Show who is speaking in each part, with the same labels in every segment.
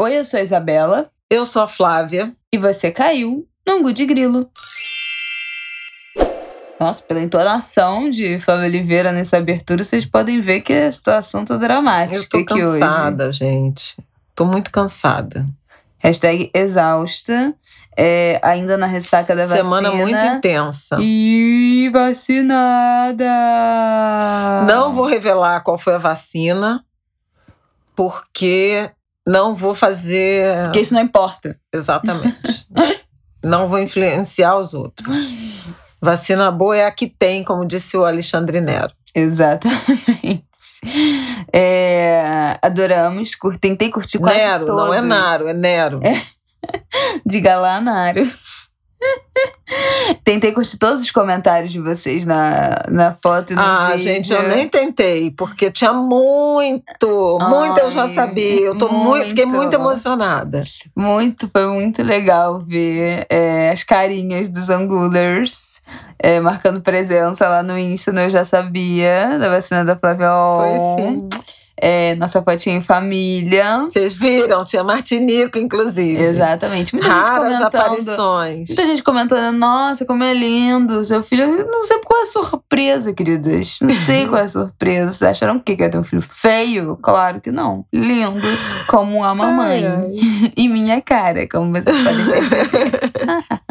Speaker 1: Oi, eu sou a Isabela.
Speaker 2: Eu sou a Flávia.
Speaker 1: E você caiu no Angu de Grilo. Nossa, pela entonação de Flávia Oliveira nessa abertura, vocês podem ver que a situação tá dramática
Speaker 2: Eu tô
Speaker 1: aqui hoje.
Speaker 2: cansada, gente. Tô muito cansada.
Speaker 1: Hashtag exausta. É, ainda na ressaca da
Speaker 2: Semana
Speaker 1: vacina.
Speaker 2: muito intensa.
Speaker 1: E vacinada!
Speaker 2: Não vou revelar qual foi a vacina, porque não vou fazer.
Speaker 1: Porque isso não importa.
Speaker 2: Exatamente. não vou influenciar os outros. Vacina boa é a que tem, como disse o Alexandre Nero.
Speaker 1: Exatamente. É, adoramos, cur- tentei curtir quase
Speaker 2: Nero,
Speaker 1: todos.
Speaker 2: não é Naro, é Nero.
Speaker 1: Diga lá, Nário. Tentei curtir todos os comentários de vocês na, na foto e no
Speaker 2: Ah,
Speaker 1: vídeo.
Speaker 2: gente, eu nem tentei, porque tinha muito, muito eu já
Speaker 1: Ai,
Speaker 2: sabia. Eu tô muito, fiquei
Speaker 1: muito.
Speaker 2: muito emocionada.
Speaker 1: Muito, foi muito legal ver é, as carinhas dos Angulers é, marcando presença lá no Insta, no Eu Já Sabia, da vacina da Flávia
Speaker 2: Foi sim.
Speaker 1: É, nossa fotinha em família.
Speaker 2: Vocês viram? Tinha Martinico, inclusive.
Speaker 1: Exatamente. Muita gente
Speaker 2: Raras
Speaker 1: comentando.
Speaker 2: aparições.
Speaker 1: Muita gente comentando, nossa, como é lindo, seu filho. Não sei qual é a surpresa, queridas. Não sei qual é a surpresa. Vocês acharam que que eu ia ter um filho feio? Claro que não. Lindo, como a mamãe.
Speaker 2: Ai, ai.
Speaker 1: E minha cara, como vocês podem perceber.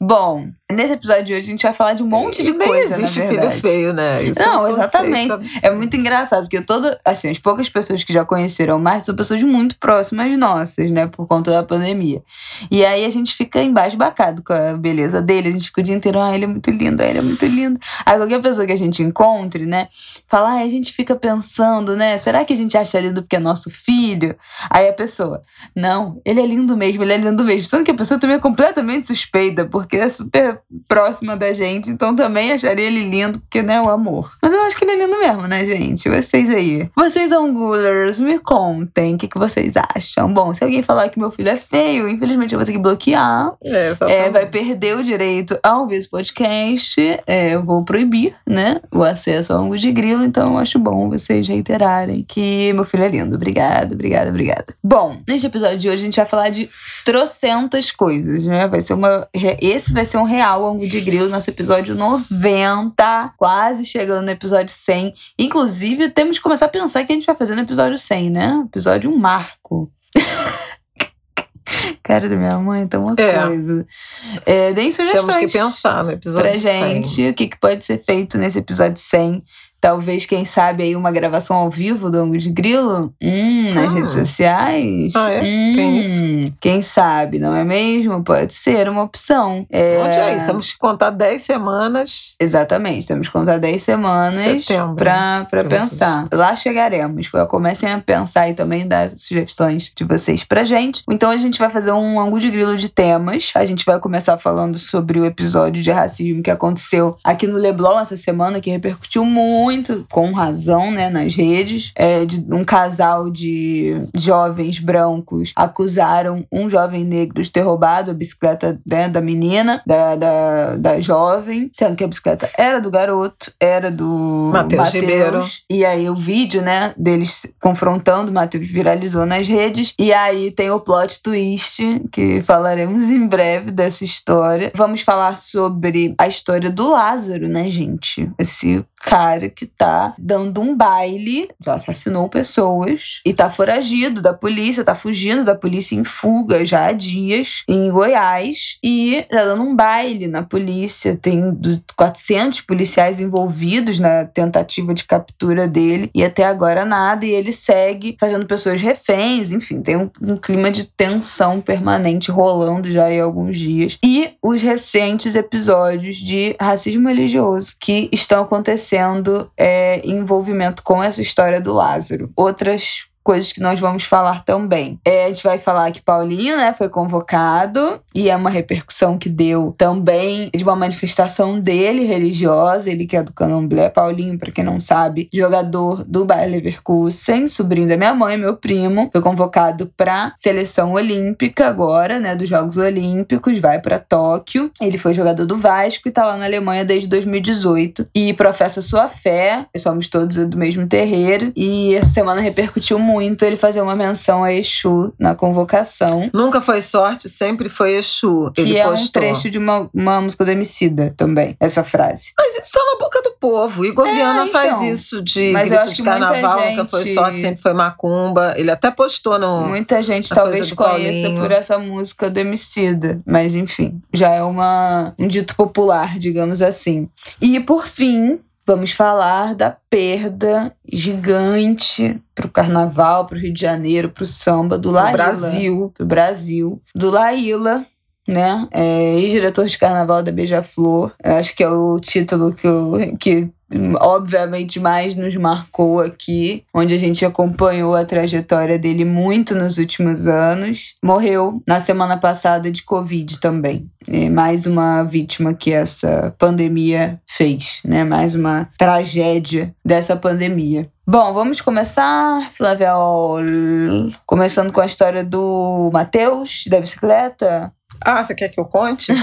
Speaker 1: Bom, nesse episódio de hoje a gente vai falar de um monte de
Speaker 2: nem
Speaker 1: coisa,
Speaker 2: existe
Speaker 1: na
Speaker 2: filho
Speaker 1: verdade.
Speaker 2: feio, né? Isso é
Speaker 1: Não,
Speaker 2: conceito
Speaker 1: exatamente. É muito engraçado, porque todo, assim, as poucas pessoas que já conheceram Marcos são pessoas muito próximas nossas, né? Por conta da pandemia. E aí a gente fica embasbacado com a beleza dele, a gente fica o dia inteiro, ah, ele é muito lindo, ah, ele é muito lindo. Aí qualquer pessoa que a gente encontre, né? Fala, ah, a gente fica pensando, né? Será que a gente acha lindo porque é nosso filho? Aí a pessoa, não, ele é lindo mesmo, ele é lindo mesmo. Sendo que a pessoa também é completamente suspeita, porque é super próxima da gente, então também acharia ele lindo, porque, né, o amor. Mas eu acho que ele é lindo mesmo, né, gente? Vocês aí. Vocês, Angulers, me contem o que, que vocês acham. Bom, se alguém falar que meu filho é feio, infelizmente eu vou ter que bloquear.
Speaker 2: É,
Speaker 1: É, vai perder o direito a ouvir esse podcast. É, eu vou proibir, né? O acesso ao ângulo de grilo. Então, eu acho bom vocês reiterarem que meu filho é lindo. Obrigada, obrigada, obrigada. Bom, neste episódio de hoje a gente vai falar de trocentas coisas, né? Vai ser uma. Esse vai ser um real ângulo de grilo, nosso episódio 90. Quase chegando no episódio 100. Inclusive, temos que começar a pensar o que a gente vai fazer no episódio 100, né? Episódio um marco. Cara da minha mãe, tá uma
Speaker 2: É.
Speaker 1: coisa. É, deem sugestões
Speaker 2: Temos que pensar no episódio
Speaker 1: pra
Speaker 2: 100.
Speaker 1: gente o que, que pode ser feito nesse episódio 100. Talvez, quem sabe, aí uma gravação ao vivo do Angus de Grilo? Hum, nas
Speaker 2: Hum.
Speaker 1: redes sociais?
Speaker 2: Ah, é?
Speaker 1: Hum,
Speaker 2: Tem
Speaker 1: Quem sabe, não é mesmo? Pode ser uma opção. É,
Speaker 2: Onde é isso? Temos que contar 10 semanas.
Speaker 1: Exatamente, temos que contar 10 semanas
Speaker 2: Setembro,
Speaker 1: pra, pra pensar. Lá chegaremos. Comecem a pensar e também dar sugestões de vocês pra gente. Então a gente vai fazer um ângulo de grilo de temas. A gente vai começar falando sobre o episódio de racismo que aconteceu aqui no Leblon essa semana, que repercutiu muito, com razão, né, nas redes. É, de um casal de jovens brancos acusaram um jovem negro de ter roubado a bicicleta né, da menina, da, da, da jovem, sendo que a bicicleta era do garoto, era do
Speaker 2: Ribeiro.
Speaker 1: E aí o vídeo, né, deles confrontando o Matheus viralizou nas redes. E aí tem o plot twist, que falaremos em breve dessa história. Vamos falar sobre a história do Lázaro, né, gente? Esse cara que tá dando um baile, já assassinou pessoas e tá foragido da polícia, tá fugindo da polícia em fuga já há dias em Goiás e tá dando um baile na polícia. Tem du- 400 policiais envolvidos na tentativa de captura dele e até agora nada. E ele segue fazendo pessoas reféns, enfim, tem um, um clima de tensão permanente rolando já há alguns dias. E os recentes episódios de racismo religioso que estão acontecendo é, em envolvimento com essa história do Lázaro. Outras coisas que nós vamos falar também. É, a gente vai falar que Paulinho, né, foi convocado e é uma repercussão que deu também de uma manifestação dele religiosa, ele que é do Candomblé, Paulinho, pra quem não sabe, jogador do Bayer Leverkusen, sobrinho da minha mãe, meu primo, foi convocado pra seleção olímpica agora, né, dos Jogos Olímpicos, vai pra Tóquio. Ele foi jogador do Vasco e tá lá na Alemanha desde 2018 e professa sua fé, somos todos do mesmo terreiro e essa semana repercutiu muito muito ele fazer uma menção a Exu na convocação.
Speaker 2: Nunca foi sorte, sempre foi Exu.
Speaker 1: Que
Speaker 2: ele
Speaker 1: é
Speaker 2: postou.
Speaker 1: um trecho de uma, uma música do Emicida também, essa frase.
Speaker 2: Mas isso tá na boca do povo. Igor
Speaker 1: É,
Speaker 2: Viana faz
Speaker 1: então.
Speaker 2: isso de
Speaker 1: Mas eu acho que muita
Speaker 2: carnaval, nunca foi
Speaker 1: gente-
Speaker 2: sorte, sempre foi macumba. Ele até postou no.
Speaker 1: Muita gente talvez conheça
Speaker 2: Paulinho.
Speaker 1: por essa música do Emicida, mas enfim, já é uma, um dito popular, digamos assim. E por fim, vamos falar da perda gigante pro carnaval, pro Rio de Janeiro, pro samba do Laíla.
Speaker 2: Brasil.
Speaker 1: Pro Brasil. Do Laíla, né? É, ex-diretor de carnaval da Beija-Flor. Acho que é o título que, eu, que hum, obviamente mais nos marcou aqui, onde a gente acompanhou a trajetória dele muito nos últimos anos. Morreu na semana passada de Covid também. É mais uma vítima que essa pandemia fez, né? Mais uma tragédia dessa pandemia. Bom, vamos começar, Flávia começando com a história do Matheus, da bicicleta.
Speaker 2: Ah, você quer que eu conte?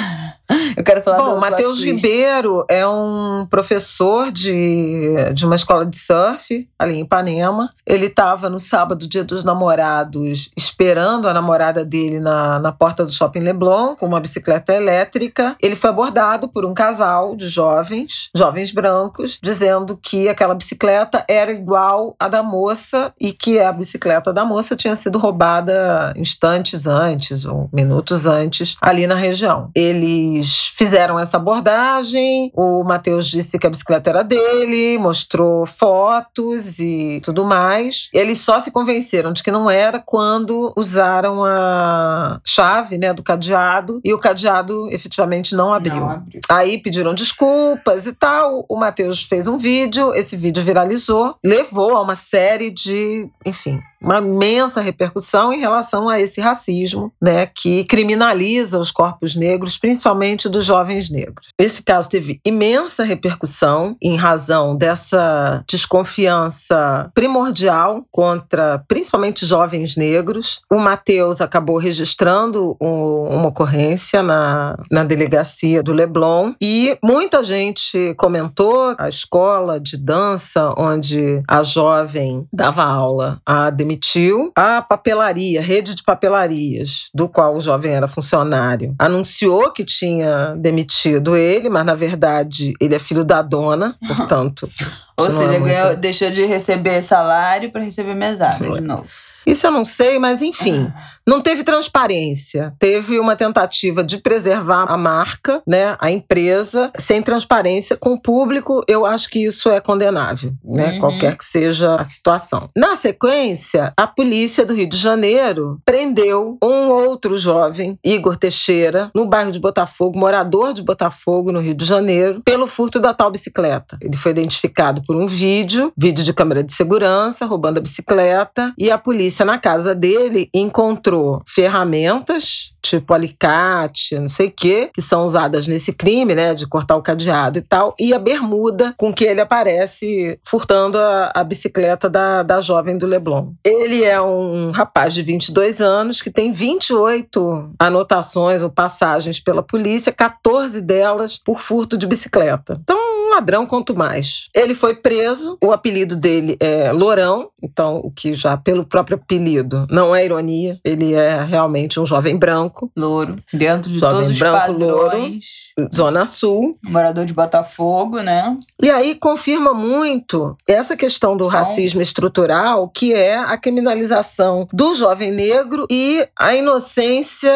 Speaker 1: Eu quero falar
Speaker 2: Bom,
Speaker 1: do
Speaker 2: Matheus. Ribeiro é um professor de, de uma escola de surf ali em Ipanema. Ele estava no sábado, dia dos namorados, esperando a namorada dele na, na porta do shopping Leblon com uma bicicleta elétrica. Ele foi abordado por um casal de jovens, jovens brancos, dizendo que aquela bicicleta era igual à da moça e que a bicicleta da moça tinha sido roubada instantes antes ou minutos antes ali na região. Eles fizeram essa abordagem. O Matheus disse que a bicicleta era dele, mostrou fotos e tudo mais. Eles só se convenceram de que não era quando usaram a chave né, do cadeado e o cadeado efetivamente não abriu.
Speaker 1: Não abriu.
Speaker 2: Aí pediram desculpas e tal. O Matheus fez um vídeo, esse vídeo viralizou, levou a uma série de, enfim, uma imensa repercussão em relação a esse racismo, né, que criminaliza os corpos negros, principalmente dos jovens negros. Esse caso teve imensa repercussão em razão dessa desconfiança primordial contra principalmente jovens negros. O Matheus acabou registrando um- uma ocorrência na, na delegacia do Leblon e muita gente comentou a escola de dança onde a jovem dava aula a demitiu. A papelaria, rede de papelarias, do qual o jovem era funcionário, anunciou que tinha demitido ele, mas na verdade ele é filho da dona, portanto.
Speaker 1: Ou
Speaker 2: é
Speaker 1: seja,
Speaker 2: muito-
Speaker 1: ganhou, deixou de receber salário para receber mesada
Speaker 2: Foi.
Speaker 1: de novo.
Speaker 2: Isso eu não sei, mas enfim. Não teve transparência. Teve uma tentativa de preservar a marca, né, a empresa, sem transparência com o público. Eu acho que isso é condenável, né,
Speaker 1: Uhum.
Speaker 2: qualquer que seja a situação. Na sequência, a polícia do Rio de Janeiro prendeu um outro jovem, Igor Teixeira, no bairro de Botafogo, morador de Botafogo, no Rio de Janeiro, pelo furto da tal bicicleta. Ele foi identificado por um vídeo, vídeo de câmera de segurança, roubando a bicicleta, e a polícia na casa dele encontrou ferramentas, tipo alicate, não sei o quê, que são usadas nesse crime, né, de cortar o cadeado e tal, e a bermuda com que ele aparece furtando a, a bicicleta da, da jovem do Leblon. Ele é um rapaz de 22 anos que tem 28 anotações ou passagens pela polícia, 14 delas por furto de bicicleta. Então, ladrão quanto mais. Ele foi preso, o apelido dele é Lourão, então o que já pelo próprio apelido não é ironia, ele é realmente um jovem branco,
Speaker 1: Louro. Dentro de
Speaker 2: Jovem
Speaker 1: todos os
Speaker 2: branco,
Speaker 1: padrões.
Speaker 2: Zona Sul.
Speaker 1: Morador de Botafogo, né?
Speaker 2: E aí confirma muito essa questão do
Speaker 1: São-
Speaker 2: racismo estrutural, que é a criminalização do jovem negro e a inocência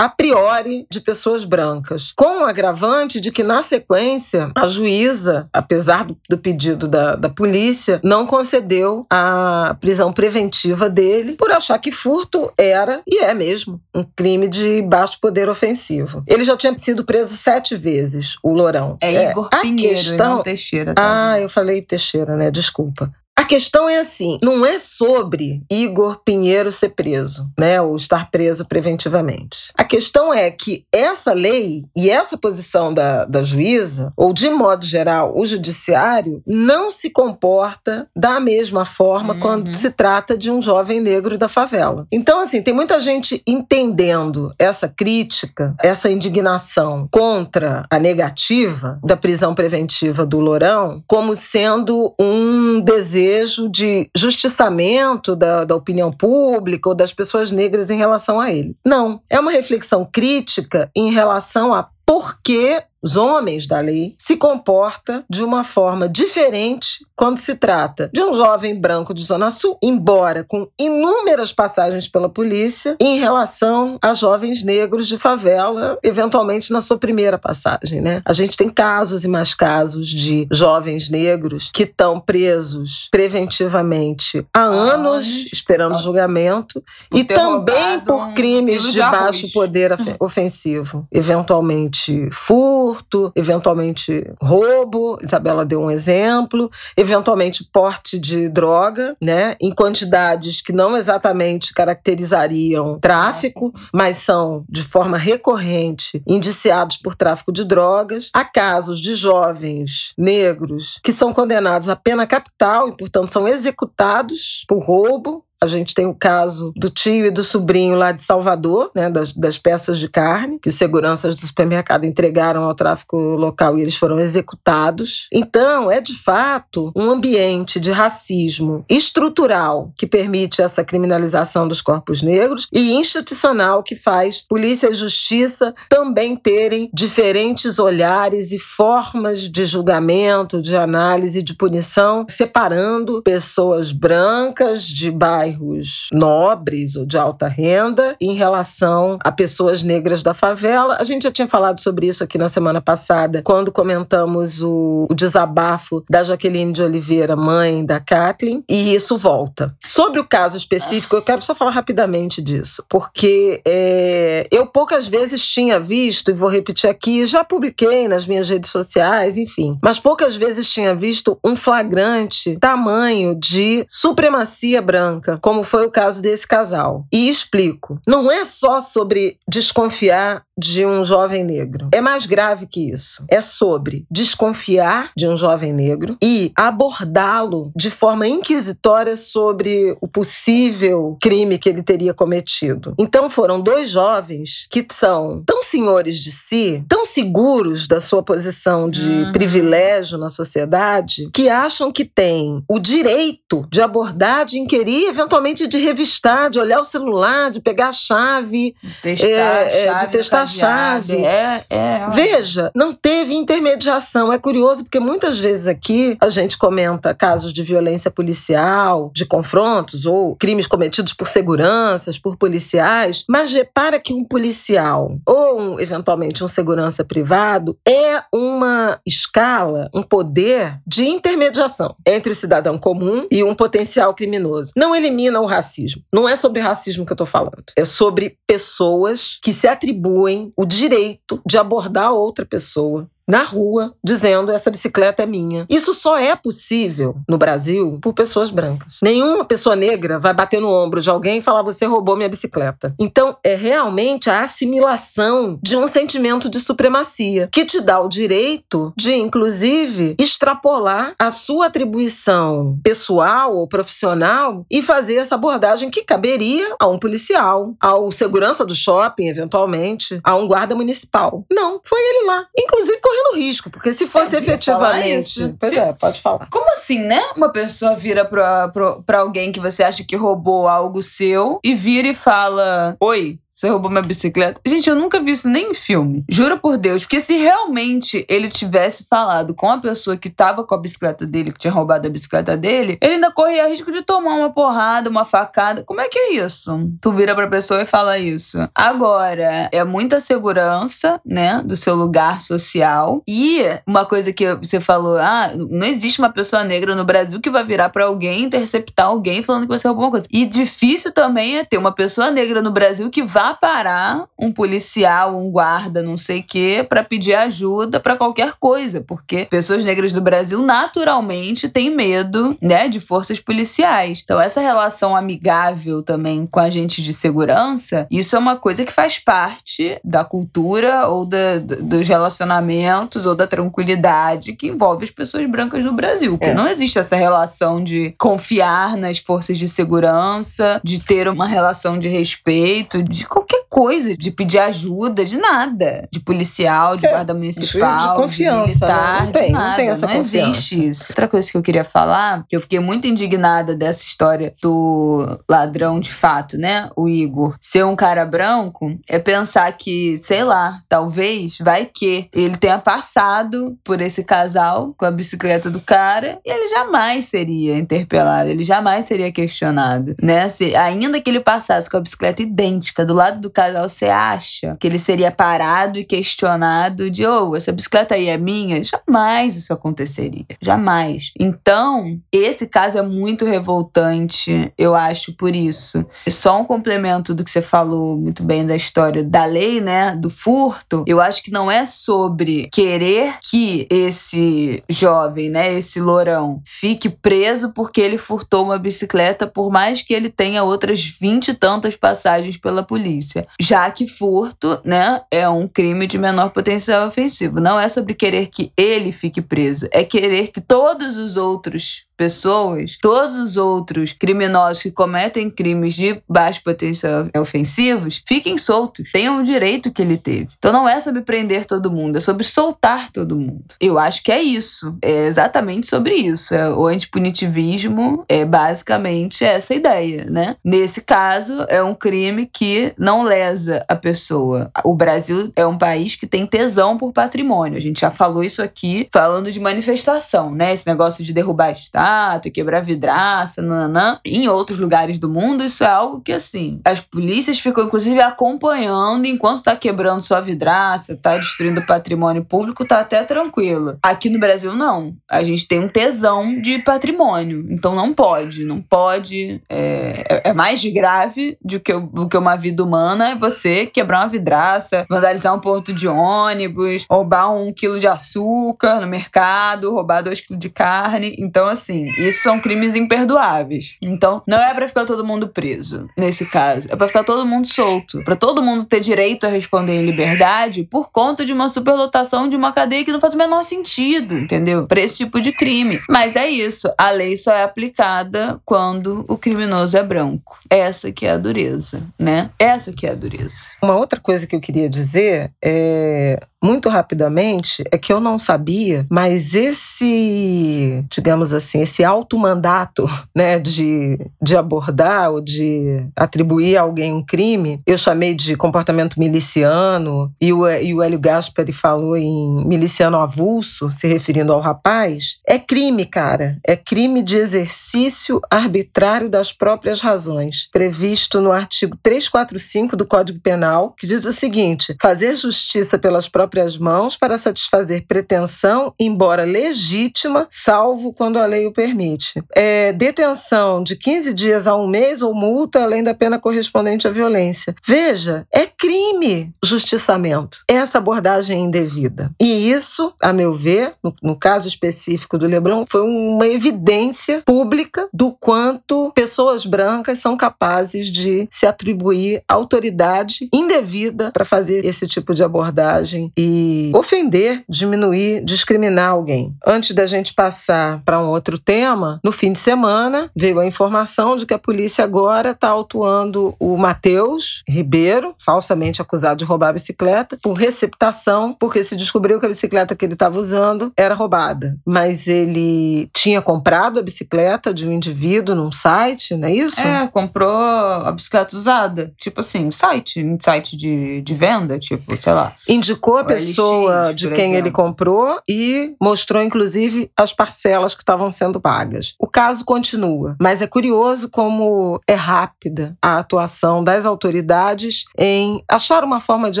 Speaker 2: a priori de pessoas brancas. Com o agravante de que, na sequência, a juíza, apesar do, do pedido da, da polícia, não concedeu a prisão preventiva dele por achar que furto era, e é mesmo, um crime de baixo poder ofensivo. Ele já tinha sido preso sete vezes, o Lourão.
Speaker 1: É, Igor
Speaker 2: a
Speaker 1: Pinheiro
Speaker 2: questão-
Speaker 1: não Teixeira. Tá?
Speaker 2: ah, eu falei Teixeira, né? Desculpa. A questão é assim, não é sobre Igor Pinheiro ser preso, né, ou estar preso preventivamente. A questão é que essa lei e essa posição da, da juíza, ou de modo geral, o judiciário, não se comporta da mesma forma
Speaker 1: Uhum.
Speaker 2: quando se trata de um jovem negro da favela. Então, assim, tem muita gente entendendo essa crítica, essa indignação contra a negativa da prisão preventiva do Lourão como sendo um desejo de justiçamento da, da opinião pública ou das pessoas negras em relação a ele. Não, é uma reflexão crítica em relação a por que os homens da lei, se comporta de uma forma diferente quando se trata de um jovem branco de Zona Sul, embora com inúmeras passagens pela polícia, em relação a jovens negros de favela, eventualmente na sua primeira passagem, né? A gente tem casos e mais casos de jovens negros que estão presos preventivamente há anos, esperando julgamento, e também por crimes de, de baixo poder ofensivo, eventualmente furto, furto, eventualmente roubo, Isabela deu um exemplo, eventualmente porte de droga, né, em quantidades que não exatamente caracterizariam tráfico, mas são de forma recorrente indiciados por tráfico de drogas. Há casos de jovens negros que são condenados à pena capital e, portanto, são executados por roubo a gente tem o caso do tio e do sobrinho lá de Salvador, né, das, das peças de carne, que os seguranças do supermercado entregaram ao tráfico local e eles foram executados. Então, é de fato um ambiente de racismo estrutural que permite essa criminalização dos corpos negros e institucional que faz polícia e justiça também terem diferentes olhares e formas de julgamento, de análise, de punição, separando pessoas brancas de bairro bairros nobres ou de alta renda em relação a pessoas negras da favela. A gente já tinha falado sobre isso aqui na semana passada, quando comentamos o, o desabafo da Jaqueline de Oliveira, mãe da Kathleen, e isso volta. Sobre o caso específico, eu quero só falar rapidamente disso, porque é, eu poucas vezes tinha visto, e vou repetir aqui, já publiquei nas minhas redes sociais, enfim, mas poucas vezes tinha visto um flagrante tamanho de supremacia branca como foi o caso desse casal. E explico. Não é só sobre desconfiar de um jovem negro. É mais grave que isso. É sobre desconfiar de um jovem negro e abordá-lo de forma inquisitória sobre o possível crime que ele teria cometido. Então foram dois jovens que são tão senhores de si, tão seguros da sua posição de uhum. privilégio na sociedade, que acham que têm o direito de abordar, de inquirir, eventualmente de revistar, de olhar o celular, de pegar a chave,
Speaker 1: de testar, é, a chave,
Speaker 2: é, de testar a chave.
Speaker 1: É, é,
Speaker 2: Veja, não teve intermediação. É curioso porque muitas vezes aqui a gente comenta casos de violência policial, de confrontos ou crimes cometidos por seguranças, por policiais, mas repara que um policial ou um, eventualmente um segurança privado é uma escala, um poder de intermediação entre o cidadão comum e um potencial criminoso. Não elimina o racismo. Não é sobre racismo que eu estou falando. É sobre pessoas que se atribuem o direito de abordar outra pessoa na rua dizendo essa bicicleta é minha. Isso só é possível no Brasil por pessoas brancas. Nenhuma pessoa negra vai bater no ombro de alguém e falar você roubou minha bicicleta. Então é realmente a assimilação de um sentimento de supremacia que te dá o direito de inclusive extrapolar a sua atribuição pessoal ou profissional e fazer essa abordagem que caberia a um policial, ao segurança do shopping eventualmente, a um guarda municipal. Não, foi ele lá. Inclusive correndo risco, porque se fosse efetivamente.
Speaker 1: Pois se... é, pode falar. Como assim, né? Uma pessoa vira pra, pra, pra alguém que você acha que roubou algo seu e vira e fala: Oi, você roubou minha bicicleta. Gente, eu nunca vi isso nem em filme. Juro por Deus. Porque se realmente ele tivesse falado com a pessoa que tava com a bicicleta dele, que tinha roubado a bicicleta dele, ele ainda corria risco de tomar uma porrada, uma facada. Como é que é isso? Tu vira pra pessoa e fala isso. Agora, é muita segurança, né, do seu lugar social. E uma coisa que você falou, ah, não existe uma pessoa negra no Brasil que vai virar para alguém, interceptar alguém falando que você roubou uma coisa. E difícil também é ter uma pessoa negra no Brasil que vai parar um policial, um guarda, não sei o quê, para pedir ajuda para qualquer coisa, porque pessoas negras do Brasil naturalmente têm medo, né, de forças policiais. Então essa relação amigável também com agentes de segurança, isso é uma coisa que faz parte da cultura ou da, dos relacionamentos ou da tranquilidade que envolve as pessoas brancas no Brasil. Porque é. não existe essa relação de confiar nas forças de segurança, de ter uma relação de respeito, de qualquer coisa, de pedir ajuda, de nada. De policial, de é, guarda municipal, de, confiança, de militar, né? não tem, de nada. Não, tem essa não existe isso. Outra coisa que eu queria falar, que eu fiquei muito indignada dessa história do ladrão de fato, né? O Igor, ser um cara branco, é pensar que, sei lá, talvez, vai que ele tenha passado por esse casal com a bicicleta do cara e ele jamais seria interpelado, ele jamais seria questionado, né? Se, ainda que ele passasse com a bicicleta idêntica do lado do casal, você acha que ele seria parado e questionado de, oh, essa bicicleta aí é minha? Jamais isso aconteceria, jamais. Então, esse caso é muito revoltante, eu acho, por isso. Só um complemento do que você falou muito bem da história da lei, né, do furto, eu acho que não é sobre querer que esse jovem, né, esse lourão, fique preso porque ele furtou uma bicicleta, por mais que ele tenha outras vinte e tantas passagens pela polícia. Já que furto, né, é um crime de menor potencial ofensivo. Não é sobre querer que ele fique preso, é querer que todos os outros pessoas, todos os outros criminosos que cometem crimes de baixo potencial ofensivos fiquem soltos, tenham o direito que ele teve. Então não é sobre prender todo mundo, é sobre soltar todo mundo. Eu acho que é isso, é exatamente sobre isso. É, o antipunitivismo é basicamente essa ideia, né? Nesse caso, é um crime que não lesa a pessoa. O Brasil é um país que tem tesão por patrimônio. A gente já falou isso aqui falando de manifestação, né? Esse negócio de derrubar Estado gato, quebrar vidraça, nananã. Em outros lugares do mundo, isso é algo que, assim, as polícias ficam, inclusive, acompanhando enquanto tá quebrando sua vidraça, tá destruindo patrimônio público, tá até tranquilo. Aqui no Brasil, não. A gente tem um tesão de patrimônio. Então não pode, não pode. É, é, é mais grave do que, do que uma vida humana é você quebrar uma vidraça, vandalizar um ponto de ônibus, roubar um quilo de açúcar no mercado, roubar dois quilos de carne. Então, assim, assim, isso são crimes imperdoáveis. Então, não é para ficar todo mundo preso, nesse caso. É para ficar todo mundo solto. para todo mundo ter direito a responder em liberdade por conta de uma superlotação de uma cadeia que não faz o menor sentido, entendeu? Para esse tipo de crime. Mas é isso. A lei só é aplicada quando o criminoso é branco. Essa que é a dureza, né? Essa que é a dureza.
Speaker 2: Uma outra coisa que eu queria dizer é muito rapidamente é que eu não sabia, mas esse, digamos assim, esse alto mandato, né, de, de abordar ou de atribuir a alguém um crime, eu chamei de comportamento miliciano e o, e o Hélio Gaspari falou em miliciano avulso, se referindo ao rapaz, é crime, cara. É crime de exercício arbitrário das próprias razões, previsto no artigo 345 do Código Penal, que diz o seguinte: fazer justiça pelas próprias mãos para satisfazer pretensão, embora legítima, salvo quando a lei o permite. É, detenção de 15 dias a um mês ou multa além da pena correspondente à violência. Veja, é crime justiçamento. Essa abordagem é indevida. E isso, a meu ver, no, no caso específico do Leblon, foi uma evidência pública do quanto pessoas brancas são capazes de se atribuir autoridade indevida para fazer esse tipo de abordagem e ofender, diminuir, discriminar alguém. Antes da gente passar para um outro tema, no fim de semana veio a informação de que a polícia agora está autuando o Matheus Ribeiro, falsamente acusado de roubar a bicicleta, por receptação, porque se descobriu que a bicicleta que ele estava usando era roubada. Mas ele tinha comprado a bicicleta de um indivíduo num site, não é isso?
Speaker 1: É, comprou a bicicleta usada. Tipo assim, site, um site de, de venda, tipo, sei lá.
Speaker 2: Indicou a pessoa LX, de quem exemplo. ele comprou e mostrou, inclusive, as parcelas que estavam sendo pagas. O caso continua, mas é curioso como é rápida a atuação das autoridades em achar uma forma de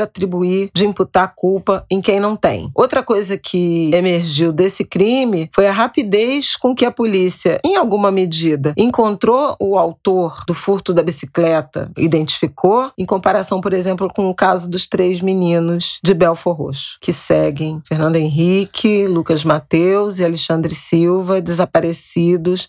Speaker 2: atribuir, de imputar culpa em quem não tem. Outra coisa que emergiu desse crime foi a rapidez com que a polícia, em alguma medida, encontrou o autor do furto da bicicleta, identificou, em comparação, por exemplo, com o caso dos três meninos de Belfort Roxo, que seguem Fernando Henrique, Lucas Mateus e Alexandre Silva, desaparecidos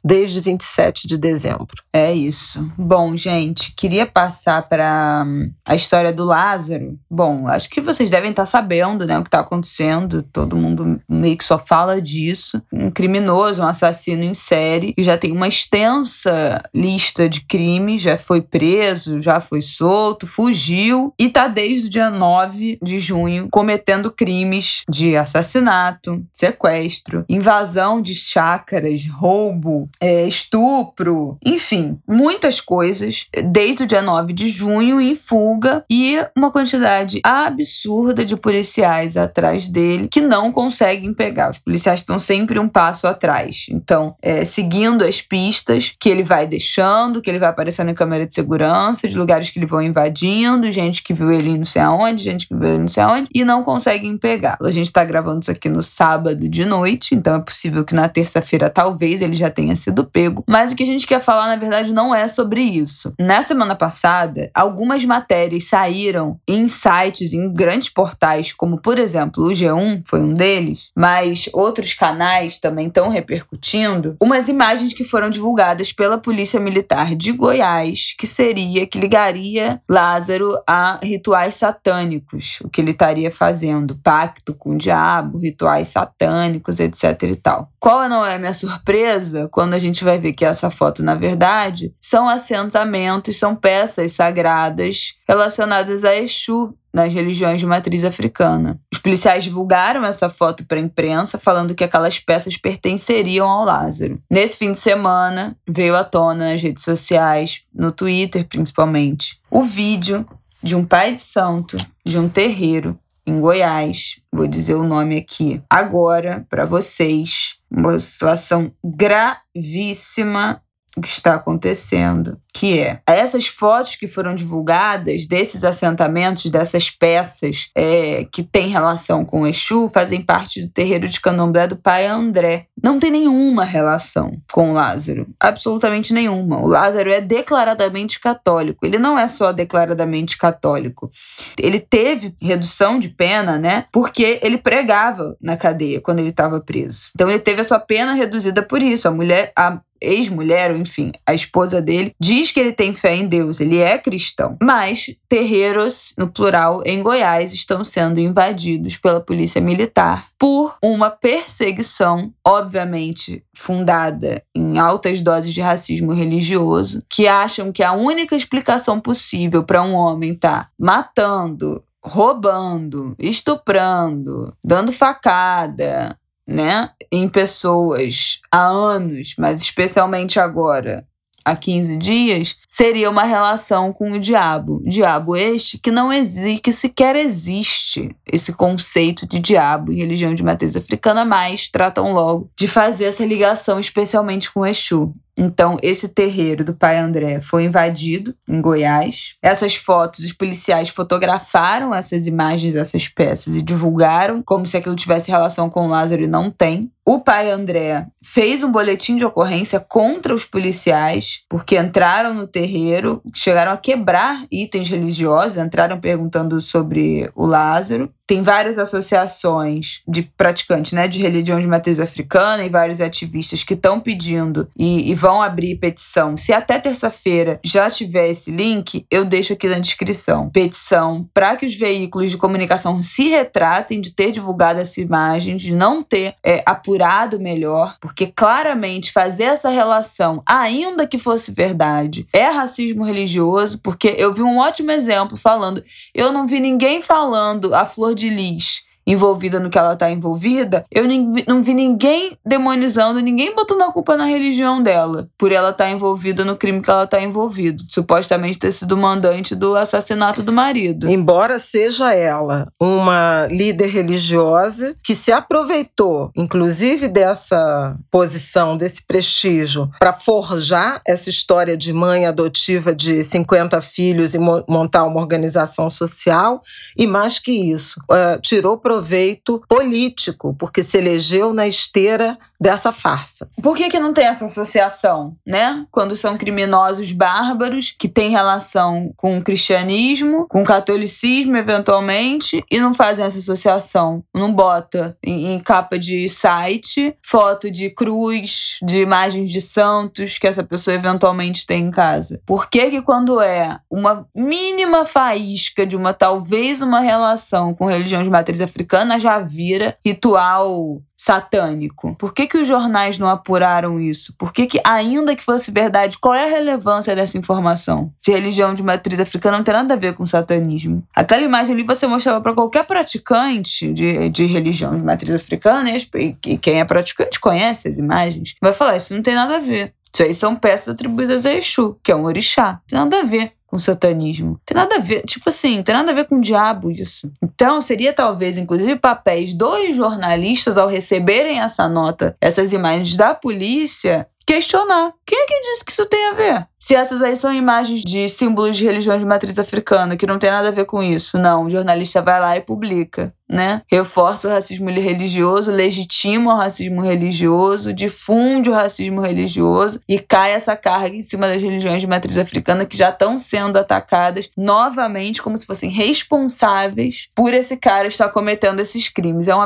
Speaker 2: desde 27 de dezembro.
Speaker 1: É isso. Bom, gente, queria passar para hum, a história do Lázaro, bom, acho que vocês devem estar sabendo, né, o que está acontecendo. Todo mundo meio que só fala disso. Um criminoso, um assassino em série, que já tem uma extensa lista de crimes, já foi preso, já foi solto, fugiu e tá desde o dia 9 de junho cometendo crimes de assassinato, sequestro, invasão de chácaras, roubo, é, estupro, enfim, muitas coisas desde o dia 9 de junho em fuga e uma quantidade absurda de policiais atrás dele que não conseguem pegar. Os policiais estão sempre um passo atrás. Então, é, seguindo as pistas que ele vai deixando, que ele vai aparecendo em câmera de segurança, de lugares que ele vão invadindo, gente que viu ele não sei aonde, gente que viu ele não sei aonde, e não conseguem pegá-lo. A gente tá gravando isso aqui no sábado de noite, então é possível que na terça-feira talvez ele já tenha sido pego. Mas o que a gente quer falar, na verdade, não é sobre isso. Na semana passada, algumas matérias saíram em sites, em grandes portais, como por exemplo o G1 foi um deles, mas outros canais também estão repercutindo, umas imagens que foram divulgadas pela Polícia Militar de Goiás, que seria, que ligaria Lázaro a rituais satânicos, o que ele estaria fazendo, pacto com o diabo, rituais satânicos, etc e tal. Qual não é a minha surpresa quando a gente vai ver que essa foto, na verdade, são assentamentos, são peças sagradas relacionadas a Exu, nas religiões de matriz africana. Os policiais divulgaram essa foto para a imprensa, falando que aquelas peças pertenceriam ao Lázaro. Nesse fim de semana, veio à tona nas redes sociais, no Twitter principalmente, o vídeo de um pai de santo de um terreiro em Goiás. Vou dizer o nome aqui agora para vocês. Uma situação gravíssima que está acontecendo que é essas fotos que foram divulgadas desses assentamentos, dessas peças é, que têm relação com o Exu, fazem parte do terreiro de candomblé do pai André. Não tem nenhuma relação com o Lázaro, absolutamente nenhuma. O Lázaro é declaradamente católico. Ele não é só declaradamente católico. Ele teve redução de pena, né? Porque ele pregava na cadeia quando ele estava preso. Então ele teve a sua pena reduzida por isso. A mulher, a ex-mulher, enfim, a esposa dele, diz que ele tem fé em Deus, ele é cristão. Mas terreiros, no plural, em Goiás, estão sendo invadidos pela polícia militar por uma perseguição, obviamente fundada em altas doses de racismo religioso, que acham que a única explicação possível para um homem estar tá matando, roubando, estuprando, dando facada, né, em pessoas há anos, mas especialmente agora, há 15 dias, seria uma relação com o diabo. Diabo este que não existe, que sequer existe esse conceito de diabo em religião de matriz africana, mas tratam logo de fazer essa ligação especialmente com Exu. Então, esse terreiro do pai André foi invadido em Goiás. Essas fotos, os policiais fotografaram essas imagens, essas peças e divulgaram como se aquilo tivesse relação com o Lázaro e não tem. O pai André fez um boletim de ocorrência contra os policiais, porque entraram no terreiro, chegaram a quebrar itens religiosos, entraram perguntando sobre o Lázaro. Tem várias associações de praticantes né, de religião de matriz africana e vários ativistas que estão pedindo e, e vão abrir petição. Se até terça-feira já tiver esse link, eu deixo aqui na descrição. Petição para que os veículos de comunicação se retratem de ter divulgado essa imagem, de não ter é, apurado melhor, porque claramente fazer essa relação, ainda que fosse verdade, é racismo religioso, porque eu vi um ótimo exemplo falando, eu não vi ninguém falando a flor de lis envolvida no que ela tá envolvida, eu não vi ninguém demonizando, ninguém botando a culpa na religião dela, por ela estar tá envolvida no crime que ela tá envolvida, supostamente ter sido mandante do assassinato do marido.
Speaker 2: Embora seja ela uma líder religiosa que se aproveitou, inclusive dessa posição, desse prestígio, para forjar essa história de mãe adotiva de 50 filhos e montar uma organização social, e mais que isso, uh, tirou proveito político, porque se elegeu na esteira dessa farsa.
Speaker 1: Por que, que não tem essa associação, né? Quando são criminosos bárbaros que têm relação com o cristianismo, com o catolicismo, eventualmente, e não fazem essa associação. Não bota em, em capa de site foto de cruz, de imagens de santos que essa pessoa eventualmente tem em casa. Por que que quando é uma mínima faísca de uma talvez uma relação com religião de matriz africana já vira ritual satânico? Por que, que os jornais não apuraram isso? Por que, que, ainda que fosse verdade, qual é a relevância dessa informação? Se religião de matriz africana não tem nada a ver com satanismo. Aquela imagem ali você mostrava para qualquer praticante de, de religião de matriz africana, e quem é praticante conhece as imagens, vai falar: Isso não tem nada a ver. Isso aí são peças atribuídas a Exu, que é um orixá. Não tem nada a ver com satanismo. Tem nada a ver, tipo assim, tem nada a ver com o diabo isso. Então, seria talvez, inclusive, papéis dos jornalistas ao receberem essa nota, essas imagens da polícia, questionar. Quem é que disse que isso tem a ver? Se essas aí são imagens de símbolos de religião de matriz africana, que não tem nada a ver com isso. Não, o jornalista vai lá e publica, né? Reforça o racismo religioso, legitima o racismo religioso, difunde o racismo religioso e cai essa carga em cima das religiões de matriz africana que já estão sendo atacadas novamente como se fossem responsáveis por esse cara estar cometendo esses crimes. É um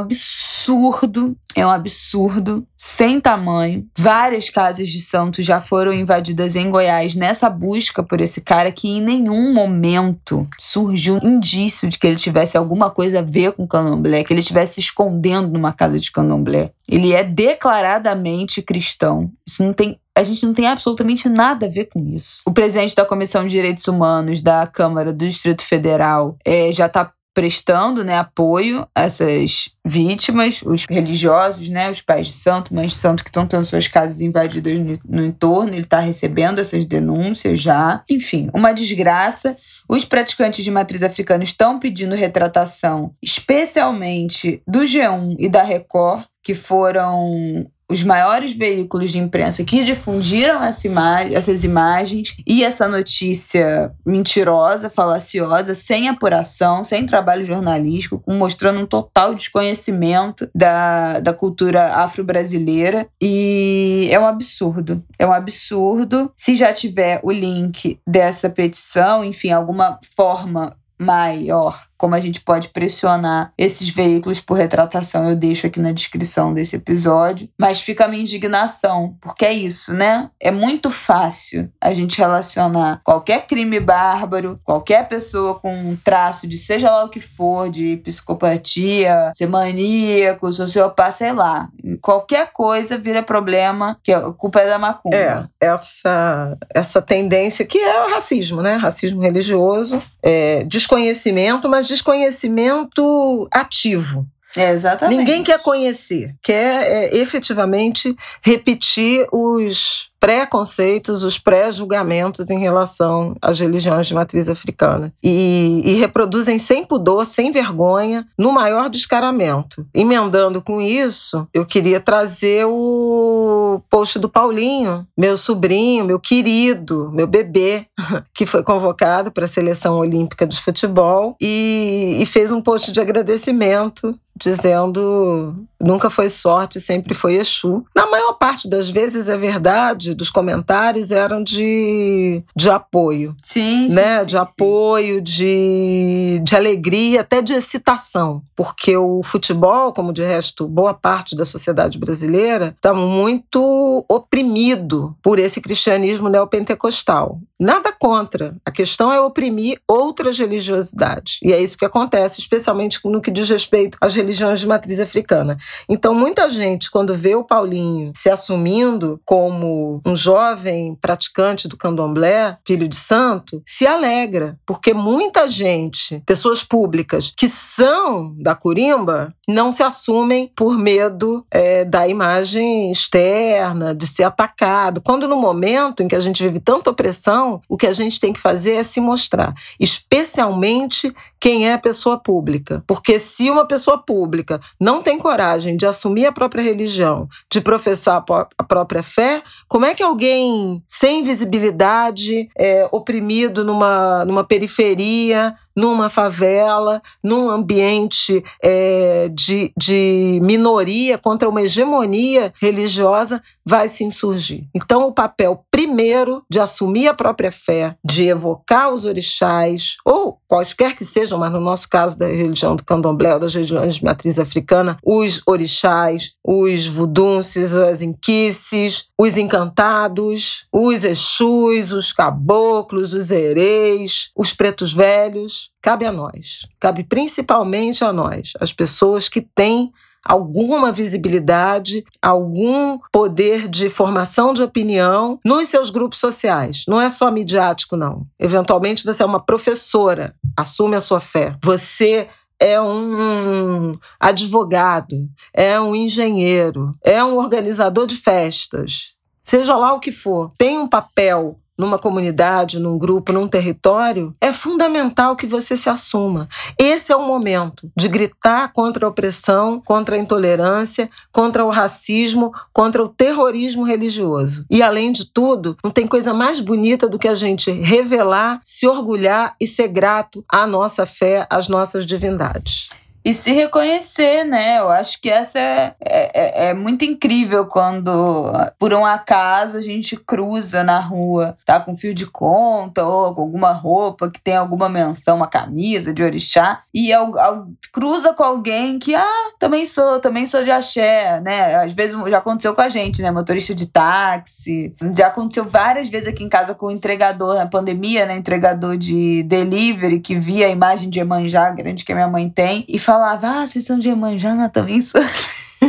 Speaker 1: absurdo, é um absurdo sem tamanho. Várias casas de santos já foram invadidas em Goiás nessa busca por esse cara que em nenhum momento surgiu indício de que ele tivesse alguma coisa a ver com candomblé, que ele estivesse se escondendo numa casa de candomblé. Ele é declaradamente cristão. Isso não tem a gente não tem absolutamente nada a ver com isso. O presidente da Comissão de Direitos Humanos da Câmara do Distrito Federal é, já está prestando né, apoio a essas vítimas, os religiosos, né, os pais de santo, mães de santo que estão tendo suas casas invadidas no, no entorno, ele está recebendo essas denúncias já. Enfim, uma desgraça. Os praticantes de matriz africana estão pedindo retratação, especialmente do G1 e da Record, que foram os maiores veículos de imprensa que difundiram essa essas imagens e essa notícia mentirosa, falaciosa, sem apuração, sem trabalho jornalístico, mostrando um total desconhecimento da, da cultura afro-brasileira. E é um absurdo. É um absurdo. Se já tiver o link dessa petição, enfim, alguma forma maior como a gente pode pressionar esses veículos por retratação, eu deixo aqui na descrição desse episódio. Mas fica a minha indignação, porque é isso, né? É muito fácil a gente relacionar qualquer crime bárbaro, qualquer pessoa com um traço de seja lá o que for, de psicopatia, ser maníaco, sociopata, sei lá. Qualquer coisa vira problema, que a culpa é da macumba.
Speaker 2: É, essa, essa tendência que é o racismo, né? Racismo religioso, é, desconhecimento, mas desconhecimento ativo.
Speaker 1: É, exatamente.
Speaker 2: Ninguém quer conhecer, quer é, efetivamente repetir os preconceitos, os pré-julgamentos em relação às religiões de matriz africana. E, e, reproduzem sem pudor, sem vergonha, no maior descaramento. Emendando com isso, eu queria trazer o post do Paulinho, meu sobrinho, meu querido, meu bebê, que foi convocado para a seleção olímpica de futebol e, e fez um post de agradecimento dizendo nunca foi sorte, sempre foi Exu. Na maior parte das vezes é verdade, dos comentários eram de, de apoio.
Speaker 1: Sim,
Speaker 2: né?
Speaker 1: Sim,
Speaker 2: de apoio, De, de alegria, até de excitação. Porque o futebol, como de resto boa parte da sociedade brasileira, está muito oprimido por esse cristianismo neopentecostal. Nada contra. A questão é oprimir outras religiosidades. E é isso que acontece, especialmente no que diz respeito às religiões de matriz africana. Então, muita gente, quando vê o Paulinho se assumindo como um jovem praticante do candomblé, filho de santo, se alegra, porque muita gente, pessoas públicas que são da curimba, não se assumem por medo é, da imagem externa, de ser atacado. Quando no momento em que a gente vive tanta opressão, o que a gente tem que fazer é se mostrar, especialmente quem é pessoa pública. Porque se uma pessoa pública não tem coragem de assumir a própria religião, de professar a própria fé, como é que alguém sem visibilidade, é, oprimido numa, numa periferia, numa favela, num ambiente é, de, de minoria contra uma hegemonia religiosa, vai se insurgir. Então, o papel primeiro de assumir a própria fé, de evocar os orixás, ou quaisquer que sejam, mas no nosso caso da religião do candomblé ou das religiões de matriz africana, os orixás, os vudunces, as inquices, os encantados, os exus, os caboclos, os hereis, os pretos velhos, cabe a nós. Cabe principalmente a nós, as pessoas que têm alguma visibilidade, algum poder de formação de opinião nos seus grupos sociais. Não é só midiático, não. Eventualmente você é uma professora, assume a sua fé. Você é um advogado, é um engenheiro, é um organizador de festas. Seja lá o que for, tem um papel numa comunidade, num grupo, num território, é fundamental que você se assuma. Esse é o momento de gritar contra a opressão, contra a intolerância, contra o racismo, contra o terrorismo religioso. E além de tudo, não tem coisa mais bonita do que a gente revelar, se orgulhar e ser grato à nossa fé, às nossas divindades
Speaker 1: e se reconhecer, né? Eu acho que essa é, é, é, é, muito incrível quando, por um acaso, a gente cruza na rua, tá com fio de conta ou com alguma roupa que tem alguma menção, uma camisa de orixá, e ao, ao, cruza com alguém que, ah, também sou, também sou de axé, né? Às vezes já aconteceu com a gente, né? Motorista de táxi. Já aconteceu várias vezes aqui em casa com o entregador, na pandemia, né? Entregador de delivery que via a imagem de Emanjá grande que a minha mãe tem e falava, ah, vocês são de Iemanjá, também sou.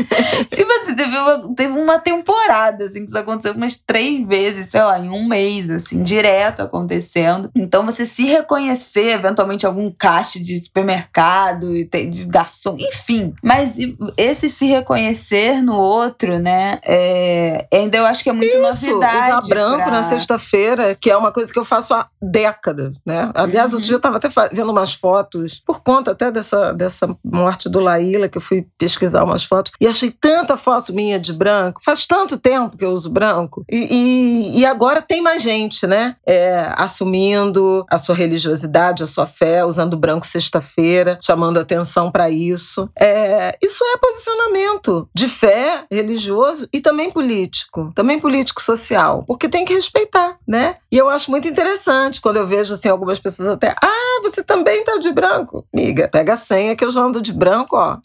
Speaker 1: tipo assim, teve uma, teve uma temporada, assim, que isso aconteceu umas três vezes, sei lá, em um mês, assim, direto acontecendo. Então, você se reconhecer, eventualmente, algum caixa de supermercado, de garçom, enfim. Mas esse se reconhecer no outro, né, é, ainda eu acho que é muito isso, novidade.
Speaker 2: Usar branco pra... na sexta-feira, que é uma coisa que eu faço há décadas, né? Aliás, uhum. outro dia eu tava até vendo umas fotos, por conta até dessa, dessa morte do Laíla, que eu fui pesquisar umas fotos. E achei tanta foto minha de branco. Faz tanto tempo que eu uso branco. E, e, e agora tem mais gente, né? É, assumindo a sua religiosidade, a sua fé, usando branco sexta-feira, chamando atenção para isso. É, isso é posicionamento de fé religioso e também político, também político-social, porque tem que respeitar, né? E eu acho muito interessante quando eu vejo assim algumas pessoas até, ah, você também tá de branco, amiga. Pega a senha que eu já ando de branco, ó.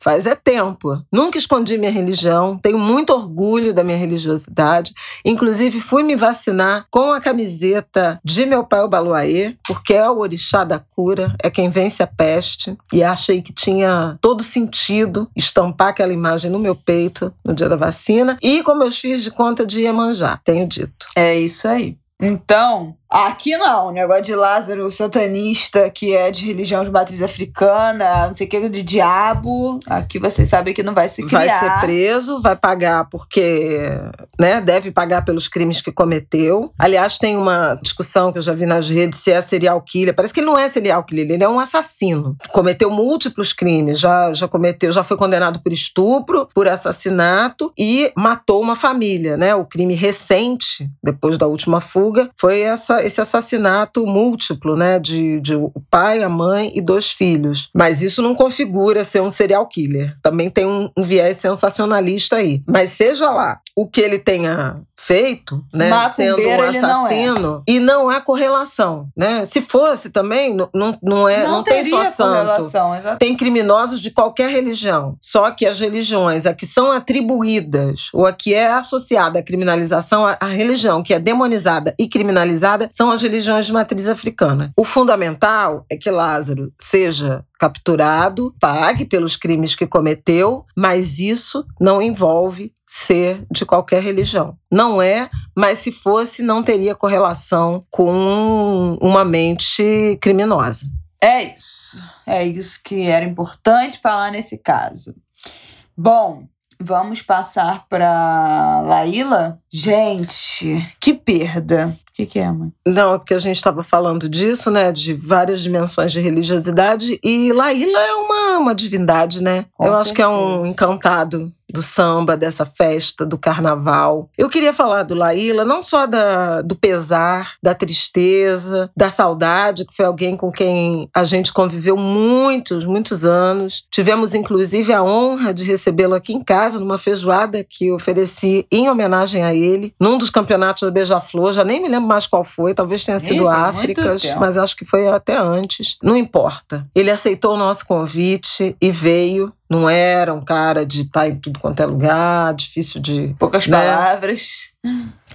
Speaker 2: Faz é tempo. Nunca escondi minha religião, tenho muito orgulho da minha religiosidade. Inclusive, fui me vacinar com a camiseta de meu pai, o Baluaê, porque é o orixá da cura, é quem vence a peste. E achei que tinha todo sentido estampar aquela imagem no meu peito no dia da vacina. E com meus filhos de conta de Iemanjá, tenho dito.
Speaker 1: É isso aí. Então, Aqui não, negócio de Lázaro satanista, que é de religião de matriz africana, não sei o que, de diabo. Aqui vocês sabem que não vai se criar.
Speaker 2: Vai ser preso, vai pagar porque, né, deve pagar pelos crimes que cometeu. Aliás, tem uma discussão que eu já vi nas redes se é serial killer. Parece que ele não é serial killer, ele é um assassino. Cometeu múltiplos crimes, já, já cometeu, já foi condenado por estupro, por assassinato e matou uma família, né? O crime recente, depois da última fuga, foi essa esse assassinato múltiplo, né, de, de o pai, a mãe e dois filhos. Mas isso não configura ser um serial killer. Também tem um, um viés sensacionalista aí. Mas seja lá o que ele tenha feito, né, sendo um assassino, não é. e não há correlação, né? Se fosse também, não, não é, não, não tem só santo. Tem criminosos de qualquer religião. Só que as religiões a que são atribuídas ou a que é associada à criminalização, a, a religião que é demonizada e criminalizada são as religiões de matriz africana. O fundamental é que Lázaro seja capturado, pague pelos crimes que cometeu, mas isso não envolve ser de qualquer religião. Não é, mas se fosse, não teria correlação com uma mente criminosa.
Speaker 1: É isso. É isso que era importante falar nesse caso. Bom, Vamos passar para Laíla? Gente, que perda. O que, que é, mãe?
Speaker 2: Não, é porque a gente estava falando disso, né? De várias dimensões de religiosidade. E Laíla é uma, uma divindade, né?
Speaker 1: Com
Speaker 2: Eu acho que é um
Speaker 1: certeza.
Speaker 2: encantado do samba, dessa festa, do carnaval. Eu queria falar do Laíla, não só da, do pesar, da tristeza, da saudade, que foi alguém com quem a gente conviveu muitos, muitos anos. Tivemos, inclusive, a honra de recebê-lo aqui em casa, numa feijoada que ofereci em homenagem a ele, num dos campeonatos da Beija-Flor. Já nem me lembro mais qual foi, talvez tenha sido
Speaker 1: muito
Speaker 2: Áfricas, mas acho que foi até antes. Não importa. Ele aceitou o nosso convite e veio. Não era um cara de estar em tudo quanto é lugar, difícil de
Speaker 1: Poucas
Speaker 2: Né?
Speaker 1: palavras.